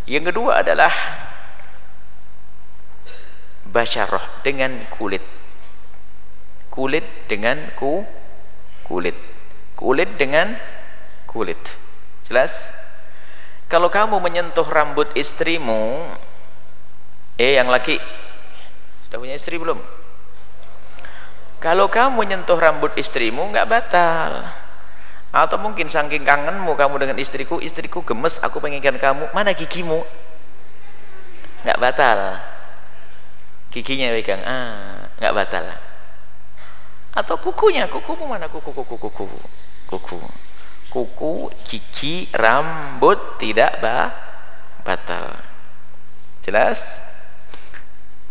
Yang kedua adalah basyarah dengan kulit. Kulit dengan ku kulit. Kulit dengan kulit. Jelas? Kalau kamu menyentuh rambut istrimu eh yang laki sudah punya istri belum? Kalau kamu menyentuh rambut istrimu nggak batal. Atau mungkin saking kangenmu kamu dengan istriku istriku gemes aku pengenkan kamu. Mana gigimu? Nggak batal. Giginya pegang. Ah nggak batal. Atau kukunya? Kukumu mana? Kuku kuku kuku kuku. Kuku. Gigi rambut tidak bah batal. Jelas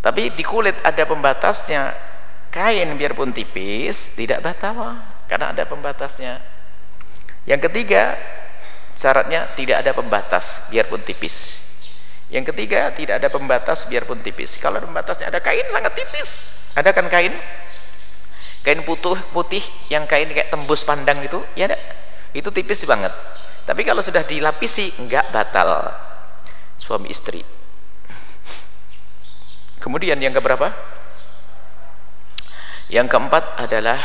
tapi di kulit ada pembatasnya. Kain biarpun tipis tidak batal karena ada pembatasnya. Yang ketiga syaratnya tidak ada pembatas biarpun tipis. Yang ketiga tidak ada pembatas biarpun tipis. Kalau pembatasnya ada kain sangat tipis. Ada kan kain? Kain putih putih yang kain kayak tembus pandang itu ya ada. Itu tipis banget. Tapi kalau sudah dilapisi enggak batal. Suami istri kemudian yang keberapa? Yang keempat adalah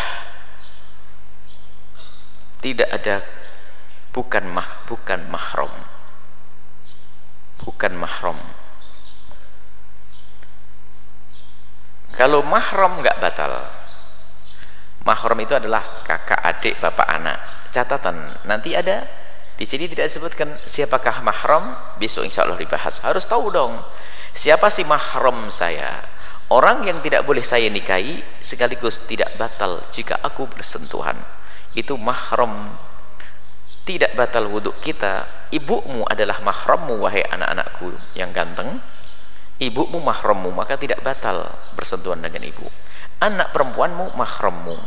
tidak ada bukan mah bukan mahram bukan mahram kalau mahram enggak batal mahram itu adalah kakak adik bapak anak. Catatan nanti ada. Di sini tidak disebutkan siapakah mahram besok insya Allah dibahas. Harus tahu dong siapa sih mahram saya? Orang yang tidak boleh saya nikahi sekaligus tidak batal jika aku bersentuhan. Itu mahram. Tidak batal wudhu kita. Ibumu adalah mahrammu wahai anak-anakku yang ganteng. Ibumu mahrammu maka tidak batal bersentuhan dengan ibu. Anak perempuanmu mahrammu.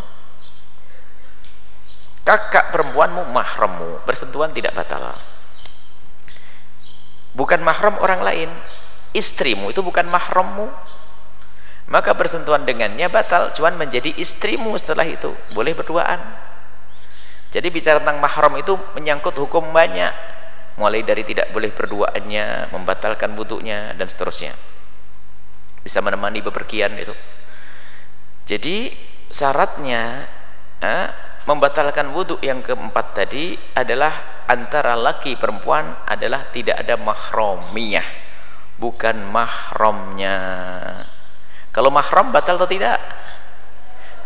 Kakak perempuanmu mahrammu. Bersentuhan tidak batal. Bukan mahram orang lain istrimu itu bukan mahrammu. Maka bersentuhan dengannya batal cuman menjadi istrimu setelah itu. Boleh berduaan. Jadi bicara tentang mahram itu menyangkut hukum banyak. Mulai dari tidak boleh berduaannya membatalkan wudhunya dan seterusnya. Bisa menemani bepergian itu. Jadi syaratnya eh, membatalkan wudhu yang keempat tadi adalah antara laki perempuan adalah tidak ada mahromiyah bukan mahramnya. Kalau mahram batal atau tidak?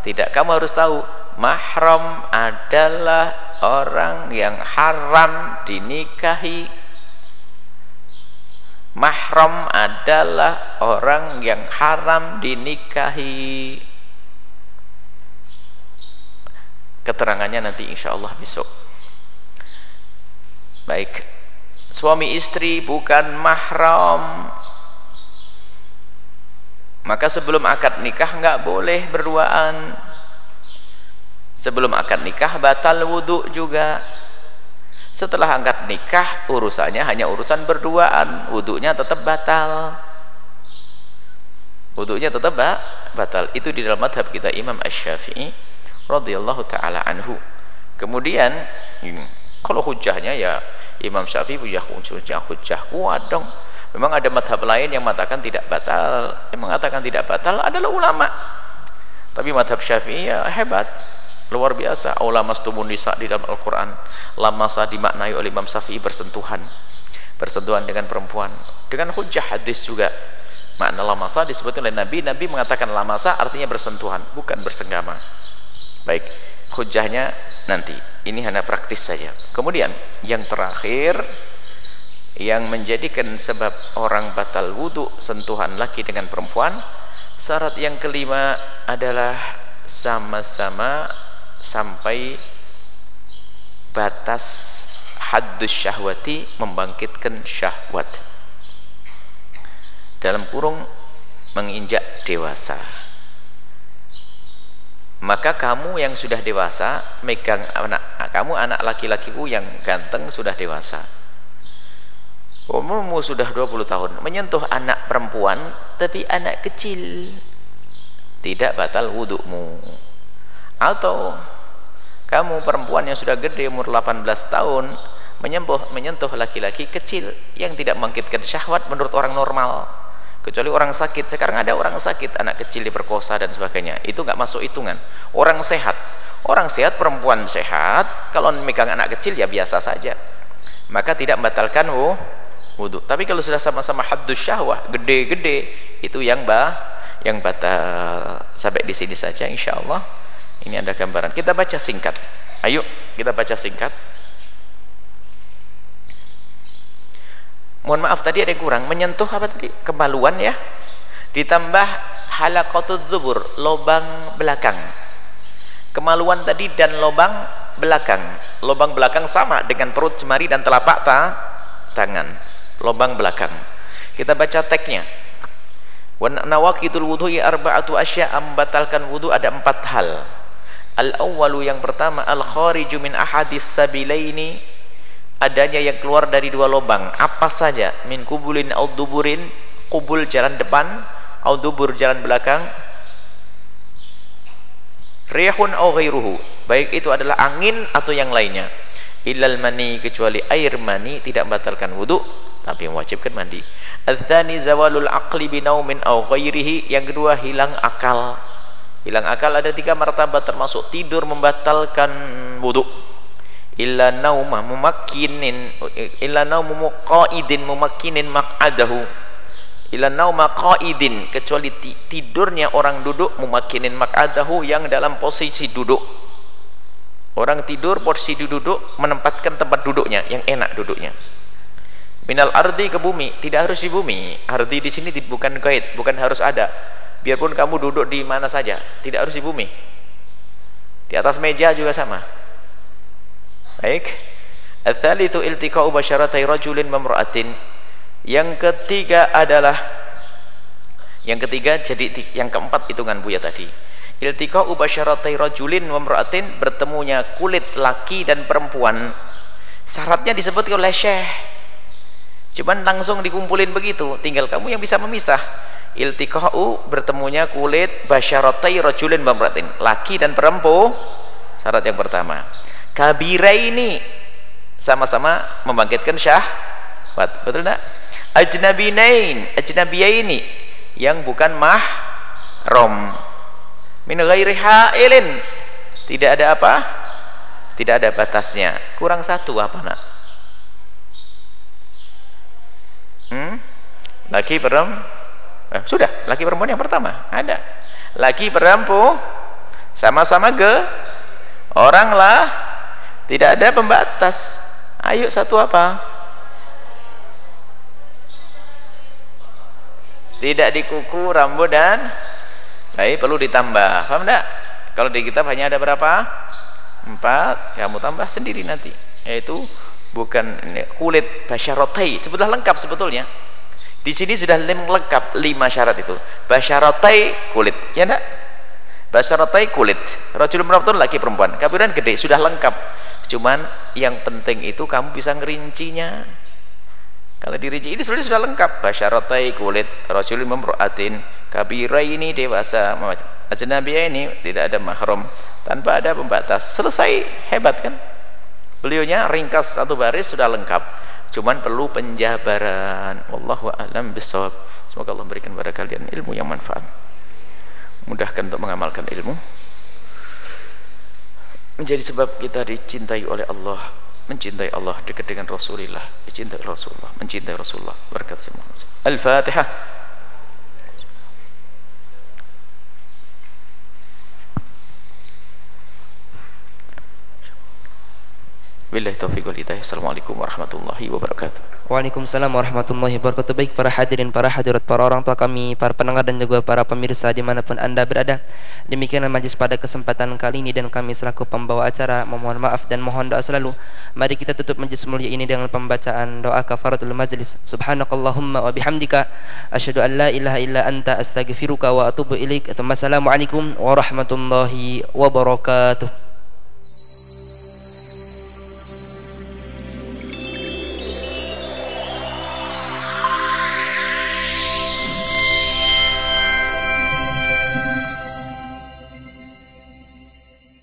Tidak. Kamu harus tahu mahram adalah orang yang haram dinikahi. Mahram adalah orang yang haram dinikahi. Keterangannya nanti insya Allah besok. Baik suami istri bukan mahram. Maka sebelum akad nikah nggak boleh berduaan. Sebelum akad nikah batal wudhu juga. Setelah akad nikah urusannya hanya urusan berduaan. Wudhunya tetap batal. Wudhunya tetap batal. Itu di dalam madhab kita Imam Ash-Syafi'i radhiyallahu taala anhu. Kemudian kalau hujahnya ya Imam Syafi'i punya hujah hujah kuat dong. Memang ada madhab lain yang mengatakan tidak batal, yang mengatakan tidak batal adalah ulama. Tapi madhab Syafi'i ya hebat, luar biasa. Ulama stumun nisa di dalam Al-Quran, lama sah dimaknai oleh Imam Syafi'i bersentuhan, bersentuhan dengan perempuan, dengan hujah hadis juga. Makna lamasa disebutkan oleh Nabi, Nabi mengatakan lamasa artinya bersentuhan, bukan bersenggama baik hujahnya nanti. Ini hanya praktis saja. Kemudian yang terakhir yang menjadikan sebab orang batal wudhu sentuhan laki dengan perempuan syarat yang kelima adalah sama-sama sampai batas haddus syahwati membangkitkan syahwat. Dalam kurung menginjak dewasa maka kamu yang sudah dewasa megang anak kamu anak laki-lakiku yang ganteng sudah dewasa. Umurmu sudah 20 tahun. Menyentuh anak perempuan tapi anak kecil. Tidak batal wudukmu. Atau kamu perempuan yang sudah gede umur 18 tahun menyentuh menyentuh laki-laki kecil yang tidak membangkitkan syahwat menurut orang normal kecuali orang sakit. Sekarang ada orang sakit anak kecil diperkosa dan sebagainya. Itu nggak masuk hitungan. Orang sehat. Orang sehat perempuan sehat. Kalau megang anak kecil ya biasa saja. Maka tidak membatalkan wudhu tapi kalau sudah sama-sama haddus syahwah gede-gede itu yang bah yang batal. Sampai di sini saja insya Allah. Ini ada gambaran. Kita baca singkat. Ayo kita baca singkat mohon maaf tadi ada yang kurang. Menyentuh apa tadi? Kemaluan ya? Ditambah halaqatul zubur lobang belakang. Kemaluan tadi dan lobang belakang. Lobang belakang sama dengan perut jemari dan telapak ta tangan. Lobang belakang. Kita baca teksnya wa nawaqitul wudhu'i arba'atu asya membatalkan wudu ada empat hal. Al awwalu yang pertama al khariju min ahadis sabilaini adanya yang keluar dari dua lubang apa saja? Min kubulin au duburin kubul jalan depan au dubur jalan belakang. Rihun au ghairuhu. Baik itu adalah angin atau yang lainnya. Illal mani kecuali air mani tidak membatalkan wudu tapi mewajibkan mandi. Adzani zawalul aqli binaumin au ghairihi. Yang kedua hilang akal. Hilang akal ada tiga martabat termasuk tidur membatalkan wudu illa nauma mumakkinin illa naumu qaidin mumakkinin maq'adahu. Illa nauma qaidin kecuali tidurnya orang duduk mumakkinin maq'adahu yang dalam posisi duduk. Orang tidur posisi duduk menempatkan tempat duduknya yang enak duduknya. Minal ardi ke bumi tidak harus di bumi. Ardi di sini bukan gaid bukan harus ada. Biarpun kamu duduk di mana saja tidak harus di bumi. Di atas meja juga sama baik. Al-thalithu iltiqa'u basyaratai rajulin mamra'atin yang ketiga adalah yang ketiga jadi yang keempat hitungan Buya tadi. Iltiqa'u basyaratai rajulin mamra'atin bertemunya kulit laki dan perempuan. Syaratnya disebut oleh syekh. Cuman langsung dikumpulin begitu tinggal kamu yang bisa memisah. Iltiqa'u bertemunya kulit basyaratai rajulin mamra'atin laki dan perempuan syarat yang pertama kabira ini sama-sama membangkitkan syahwat. Betul tak? Ajnabinain. Ajnabiyaini. Yang bukan mahram. Min ghairi hailin. Tidak ada apa? Tidak ada batasnya. Kurang satu apa nak? Hmm? laki perempuan eh, sudah. Laki perempuan yang pertama. Ada. Laki perempuan sama-sama ke? Orang lah tidak ada pembatas. Ayo satu apa? Tidak dikuku rambut dan baik perlu ditambah. Paham enggak? Kalau di kitab hanya ada berapa? Empat. Kamu tambah sendiri nanti. Yaitu bukan kulit basyarotai. Sebetulnya lengkap sebetulnya. Di sini sudah lengkap lima syarat itu. Basyarotai kulit. Ya enggak basyarotai kulit. Rajul merawatun laki perempuan. Kabiran gede sudah lengkap. Cuman yang penting itu kamu bisa ngerincinya. Kalau dirinci ini sebenarnya sudah lengkap. Basyarotai kulit rajul memroatin. Kabira ini dewasa ajnabiyah ini tidak ada mahram tanpa ada pembatas. Selesai hebat kan? Beliaunya ringkas satu baris sudah lengkap. Cuman perlu penjabaran. Wallahu a'lam bissawab semoga Allah memberikan kepada kalian ilmu yang manfaat mudahkan untuk mengamalkan ilmu. Menjadi sebab kita dicintai oleh Allah mencintai Allah dekat dengan Rasulullah dicintai Rasulullah mencintai Rasulullah. Berkat semua. Al-Fatihah Billahi taufiq wal hidayah. Assalamualaikum warahmatullahi wabarakatuh. Waalaikumsalam warahmatullahi wabarakatuh. Baik para hadirin, para hadirat, para orang tua kami, para pendengar dan juga para pemirsa di mana pun anda berada. Demikianlah majlis pada kesempatan kali ini dan kami selaku pembawa acara memohon maaf dan mohon doa selalu. Mari kita tutup majlis mulia ini dengan pembacaan doa kafaratul majlis. Subhanakallahumma wa bihamdika asyhadu an la ilaha illa anta astaghfiruka wa atubu ilaik. Assalamualaikum warahmatullahi wabarakatuh.